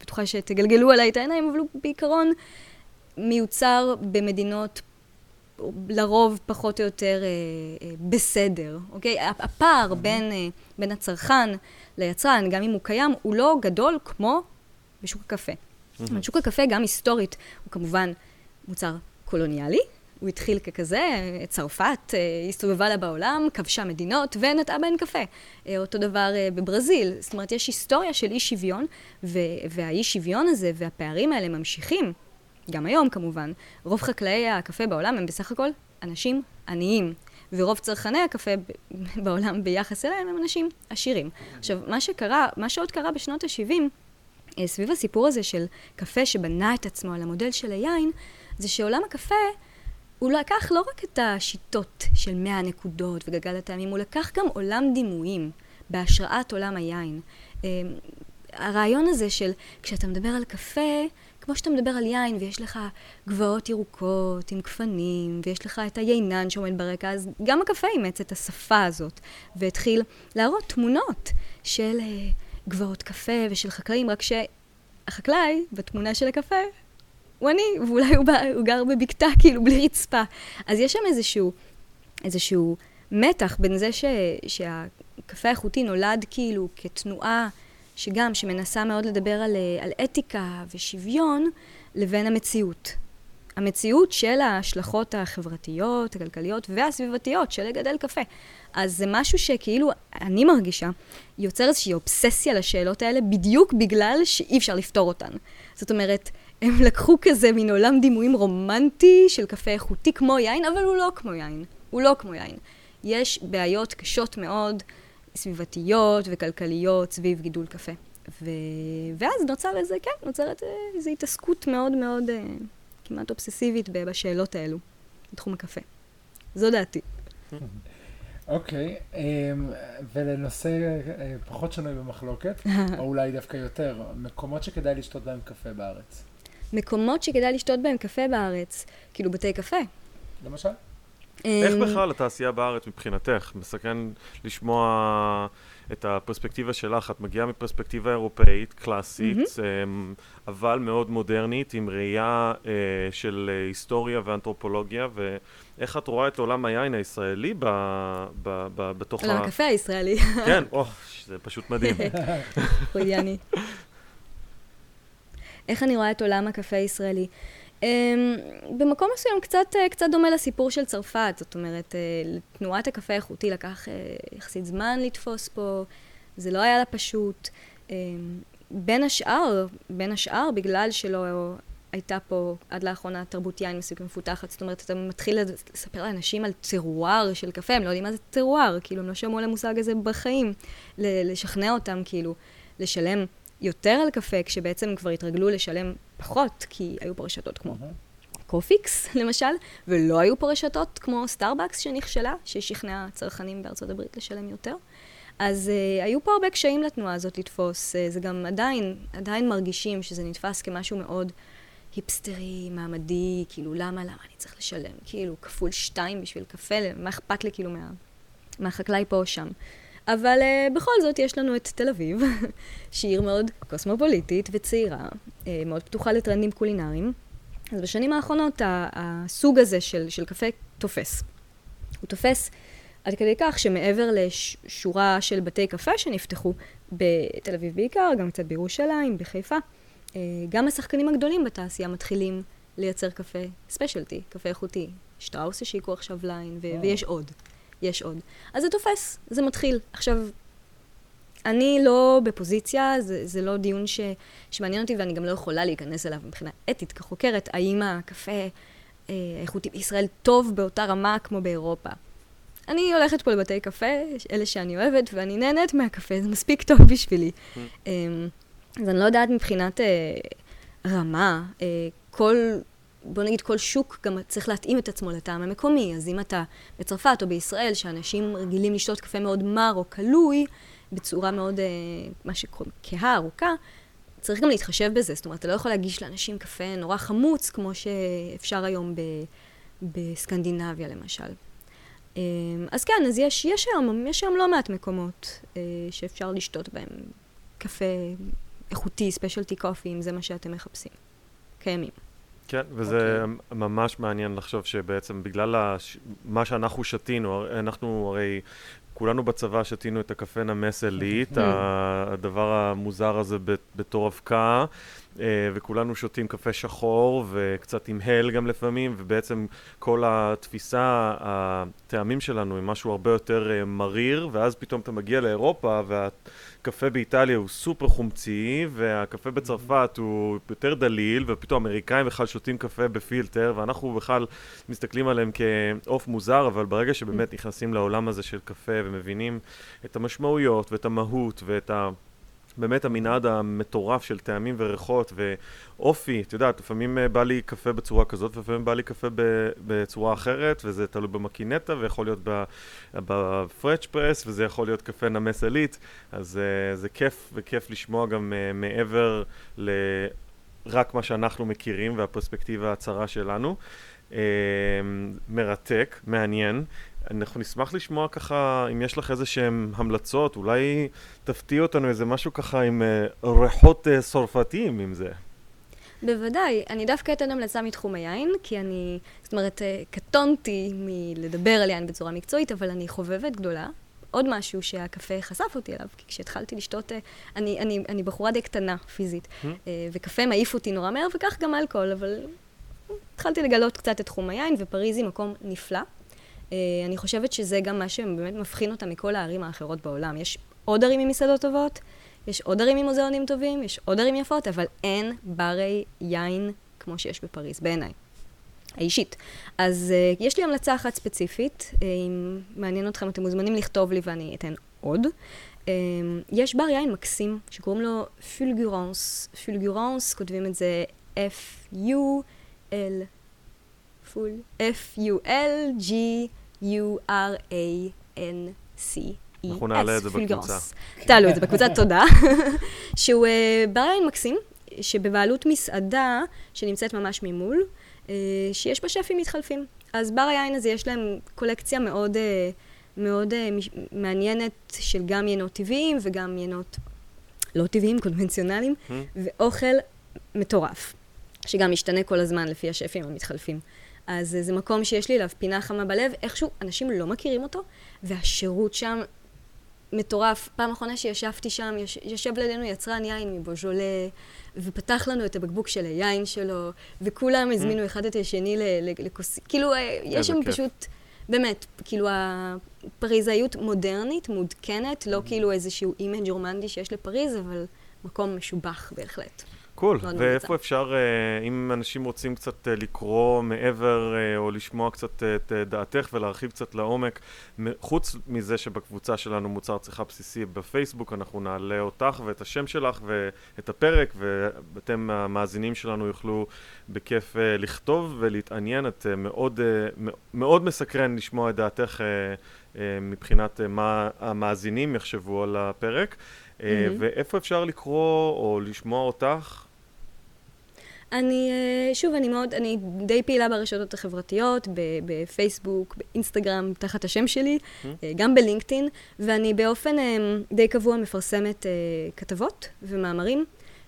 בטוחה שתגלגלו עליי את העיניים, אבל הוא בעיקרון מיוצר במדינות לרוב פחות או יותר אה, אה, בסדר, אוקיי? הפער בין, אה, בין הצרכן ליצרן, גם אם הוא קיים, הוא לא גדול כמו בשוק הקפה. אומרת, שוק הקפה, גם היסטורית, הוא כמובן מוצר קולוניאלי. הוא התחיל ככזה, צרפת אה, הסתובבה לה בעולם, כבשה מדינות ונטעה בהן קפה. אה, אותו דבר אה, בברזיל. זאת אומרת, יש היסטוריה של אי שוויון, והאי שוויון הזה והפערים האלה ממשיכים. גם היום כמובן. רוב חקלאי הקפה בעולם הם בסך הכל אנשים עניים. ורוב צרכני הקפה <laughs> בעולם ביחס אליהם הם אנשים עשירים. עכשיו, מה שקרה, מה שעוד קרה בשנות ה-70, אה, סביב הסיפור הזה של קפה שבנה את עצמו על המודל של היין, זה שעולם הקפה, הוא לקח לא רק את השיטות של 100 נקודות וגלגל הטעמים, הוא לקח גם עולם דימויים בהשראת עולם היין. אה, הרעיון הזה של כשאתה מדבר על קפה, כמו שאתה מדבר על יין ויש לך גבעות ירוקות עם גפנים, ויש לך את היינן שעומד ברקע, אז גם הקפה אימץ את השפה הזאת, והתחיל להראות תמונות של uh, גבעות קפה ושל חקלאים, רק שהחקלאי בתמונה של הקפה הוא אני, ואולי הוא, בא, הוא גר בבקתה, כאילו, בלי רצפה. אז יש שם איזשהו, איזשהו מתח בין זה ש, שהקפה האיכותי נולד כאילו כתנועה שגם, שמנסה מאוד לדבר על, על אתיקה ושוויון, לבין המציאות. המציאות של ההשלכות החברתיות, הכלכליות והסביבתיות של לגדל קפה. אז זה משהו שכאילו, אני מרגישה, יוצר איזושהי אובססיה לשאלות האלה, בדיוק בגלל שאי אפשר לפתור אותן. זאת אומרת, הם לקחו כזה מין עולם דימויים רומנטי של קפה איכותי כמו יין, אבל הוא לא כמו יין. הוא לא כמו יין. יש בעיות קשות מאוד, סביבתיות וכלכליות סביב גידול קפה. ו... ואז נוצר איזה, כן, נוצרת איזו התעסקות מאוד מאוד אה, כמעט אובססיבית בשאלות האלו, בתחום הקפה. זו דעתי. אוקיי, okay, אמ, ולנושא אה, פחות שנוי במחלוקת, <laughs> או אולי דווקא יותר, מקומות שכדאי לשתות בהם קפה בארץ. מקומות שכדאי לשתות בהם קפה בארץ, כאילו בתי קפה. למשל? איך אמ, בכלל התעשייה בארץ מבחינתך? מסכן לשמוע את הפרספקטיבה שלך. את מגיעה מפרספקטיבה אירופאית, קלאסית, mm-hmm. אבל מאוד מודרנית, עם ראייה אה, של אה, היסטוריה ואנתרופולוגיה, ואיך את רואה את עולם היין הישראלי ב, ב, ב, בתוך עולם ה... הקפה הישראלי. כן, או, זה פשוט מדהים. <laughs> חוליאני. איך אני רואה את עולם הקפה הישראלי? Um, במקום מסוים קצת, uh, קצת דומה לסיפור של צרפת, זאת אומרת, uh, לתנועת הקפה האיכותי לקח uh, יחסית זמן לתפוס פה, זה לא היה לה פשוט. Um, בין השאר, בין השאר, בגלל שלא הייתה פה עד לאחרונה תרבות יין מסוג מפותחת, זאת אומרת, אתה מתחיל לספר לאנשים על טרואר של קפה, הם לא יודעים מה זה טרואר, כאילו, הם לא שמעו על המושג הזה בחיים, לשכנע אותם, כאילו, לשלם יותר על קפה, כשבעצם הם כבר התרגלו לשלם פחות, כי היו פה רשתות כמו קופיקס, למשל, ולא היו פה רשתות כמו סטארבקס שנכשלה, ששכנעה צרכנים בארצות הברית לשלם יותר. אז uh, היו פה הרבה קשיים לתנועה הזאת לתפוס. Uh, זה גם עדיין, עדיין מרגישים שזה נתפס כמשהו מאוד היפסטרי, מעמדי, כאילו, למה, למה אני צריך לשלם? כאילו, כפול שתיים בשביל קפה, מה אכפת לי כאילו מה, מהחקלאי פה או שם? אבל uh, בכל זאת יש לנו את תל אביב, <laughs> שהיא עיר מאוד קוסמופוליטית וצעירה, uh, מאוד פתוחה לטרנדים קולינריים. אז בשנים האחרונות הסוג הזה של, של קפה תופס. הוא תופס עד כדי כך שמעבר לשורה של בתי קפה שנפתחו בתל אביב בעיקר, גם קצת בירושלים, בחיפה, uh, גם השחקנים הגדולים בתעשייה מתחילים לייצר קפה ספיישלטי, קפה איכותי. שטראוס השיקו עכשיו ליין, ו- ויש עוד. יש עוד. אז זה תופס, זה מתחיל. עכשיו, אני לא בפוזיציה, זה, זה לא דיון ש, שמעניין אותי ואני גם לא יכולה להיכנס אליו מבחינה אתית כחוקרת, האם הקפה אה, איכותי בישראל טוב באותה רמה כמו באירופה. אני הולכת פה לבתי קפה, אלה שאני אוהבת, ואני נהנית מהקפה, זה מספיק טוב בשבילי. Mm. אה, אז אני לא יודעת מבחינת אה, רמה, אה, כל בוא נגיד כל שוק גם צריך להתאים את עצמו לטעם המקומי, אז אם אתה בצרפת או בישראל, שאנשים רגילים לשתות קפה מאוד מר או כלוי, בצורה מאוד, אה, מה שקוראים כהה, ארוכה, צריך גם להתחשב בזה. זאת אומרת, אתה לא יכול להגיש לאנשים קפה נורא חמוץ, כמו שאפשר היום ב, בסקנדינביה למשל. אה, אז כן, אז יש, יש, היום, יש היום לא מעט מקומות אה, שאפשר לשתות בהם קפה איכותי, ספיישלטי קופי, אם זה מה שאתם מחפשים. קיימים. כן, וזה okay. אוקיי. ממש מעניין לחשוב שבעצם בגלל הש... מה שאנחנו שתינו, אנחנו הרי כולנו בצבא שתינו את הקפה נמס עילית, הדבר המוזר הזה בתור אבקה, וכולנו שותים קפה שחור וקצת עם הל גם לפעמים, ובעצם כל התפיסה, הטעמים שלנו הם משהו הרבה יותר אה, מריר, ואז פתאום אתה מגיע לאירופה וה... הקפה באיטליה הוא סופר חומצי, והקפה בצרפת הוא יותר דליל, ופתאום האמריקאים בכלל שותים קפה בפילטר, ואנחנו בכלל מסתכלים עליהם כעוף מוזר, אבל ברגע שבאמת נכנסים לעולם הזה של קפה ומבינים את המשמעויות ואת המהות ואת ה... באמת המנעד המטורף של טעמים וריחות ואופי, את יודעת, לפעמים אה, בא לי קפה בצורה כזאת ולפעמים בא לי קפה בצורה אחרת וזה תלוי במקינטה ויכול להיות בפרץ' פרס וזה יכול להיות קפה נמס עילית אז uh, זה כיף וכיף לשמוע גם uh, מעבר ל... רק מה שאנחנו מכירים והפרספקטיבה הצרה שלנו. אה, מרתק, מעניין. אנחנו נשמח לשמוע ככה, אם יש לך איזה שהן המלצות, אולי תפתיע אותנו איזה משהו ככה עם uh, ריחות uh, צרפתיים עם זה. בוודאי. אני דווקא אתן המלצה מתחום היין, כי אני, זאת אומרת, אה, קטונתי מלדבר על יין בצורה מקצועית, אבל אני חובבת גדולה. עוד משהו שהקפה חשף אותי אליו, כי כשהתחלתי לשתות, אני, אני, אני בחורה די קטנה פיזית, mm. וקפה מעיף אותי נורא מהר, וכך גם אלכוהול, אבל התחלתי לגלות קצת את תחום היין, ופריז היא מקום נפלא. אה, אני חושבת שזה גם מה שבאמת מבחין אותה מכל הערים האחרות בעולם. יש עוד ערים עם מסעדות טובות, יש עוד ערים עם מוזיאונים טובים, יש עוד ערים יפות, אבל אין ברי יין כמו שיש בפריז, בעיניי. האישית. אז uh, יש לי המלצה אחת ספציפית, uh, אם מעניין אתכם, אתם מוזמנים לכתוב לי ואני אתן עוד. Uh, יש בר יין מקסים שקוראים לו Fulgurances. Fulgurances, כותבים את זה F-U-L, פול, F-U-L-G. U-R-A-N-C. אנחנו נעלה את זה בקבוצה. תעלו את זה בקבוצה, תודה. שהוא אה, בר יין מקסים, שבבעלות מסעדה שנמצאת ממש ממול, אה, שיש בה שפים מתחלפים. אז בר היין הזה יש להם קולקציה מאוד, אה, מאוד מעניינת של גם ינות טבעיים וגם ינות לא טבעיים, קונבנציונליים, hmm. ואוכל מטורף, שגם משתנה כל הזמן לפי השפים המתחלפים. אז זה מקום שיש לי אליו פינה חמה בלב, איכשהו אנשים לא מכירים אותו, והשירות שם מטורף. פעם אחרונה שישבתי שם, יש, יושב לידינו יצרן יין מבוז'ולה, ופתח לנו את הבקבוק של היין שלו, וכולם mm. הזמינו אחד את השני לכוס... כאילו, אה, יש שם כיף. פשוט, באמת, כאילו הפריזאיות מודרנית, מעודכנת, לא mm. כאילו איזשהו image רומנטי שיש לפריז, אבל מקום משובח בהחלט. cool, cool. ואיפה אפשר, uh, אם אנשים רוצים קצת uh, לקרוא מעבר uh, או לשמוע קצת את דעתך ולהרחיב קצת לעומק, חוץ מזה שבקבוצה שלנו מוצר צריכה בסיסי בפייסבוק, אנחנו נעלה אותך ואת השם שלך ואת הפרק, ואתם המאזינים שלנו יוכלו בכיף לכתוב ולהתעניין, את מאוד, מאוד מסקרן לשמוע את דעתך מבחינת מה המאזינים יחשבו על הפרק. Mm-hmm. ואיפה אפשר לקרוא או לשמוע אותך? אני, אה, שוב, אני מאוד, אני די פעילה ברשתות החברתיות, בפייסבוק, באינסטגרם, תחת השם שלי, mm-hmm. גם בלינקדאין, ואני באופן די קבוע מפרסמת כתבות ומאמרים,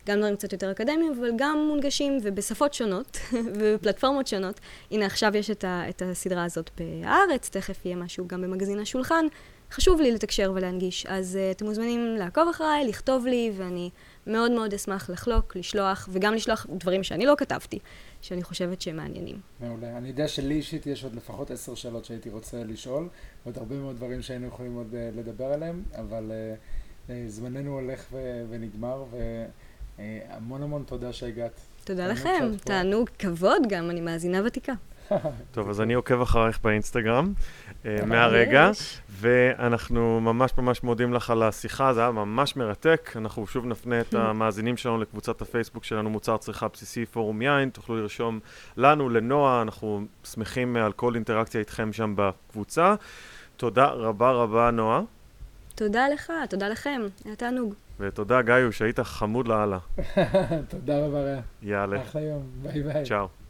גם דברים קצת יותר אקדמיים, אבל גם מונגשים ובשפות שונות <laughs> ובפלטפורמות שונות. הנה, עכשיו יש את, ה, את הסדרה הזאת בהארץ, תכף יהיה משהו גם במגזין השולחן. חשוב לי לתקשר ולהנגיש, אז uh, אתם מוזמנים לעקוב אחריי, לכתוב לי, ואני מאוד מאוד אשמח לחלוק, לשלוח, וגם לשלוח דברים שאני לא כתבתי, שאני חושבת שהם מעניינים. מעולה. אני יודע שלי אישית יש עוד לפחות עשר שאלות שהייתי רוצה לשאול, ועוד הרבה מאוד דברים שהיינו יכולים עוד uh, לדבר עליהם, אבל uh, uh, זמננו הולך ו- ונגמר, והמון uh, המון תודה שהגעת. תודה לכם, תענוג, כבוד גם, אני מאזינה ותיקה. טוב, אז אני עוקב אחריך באינסטגרם אה, מהרגע, ואנחנו ממש ממש מודים לך על השיחה, זה היה ממש מרתק. אנחנו שוב נפנה את <laughs> המאזינים שלנו לקבוצת הפייסבוק שלנו, מוצר צריכה בסיסי פורום יין, תוכלו לרשום לנו, לנועה, אנחנו שמחים על כל אינטראקציה איתכם שם בקבוצה. תודה רבה רבה, נועה. תודה לך, תודה לכם, היה תענוג. ותודה, גאיו, שהיית חמוד לאללה. <laughs> תודה רבה, רע. יאללה. אחלה יום, ביי ביי. צ'או.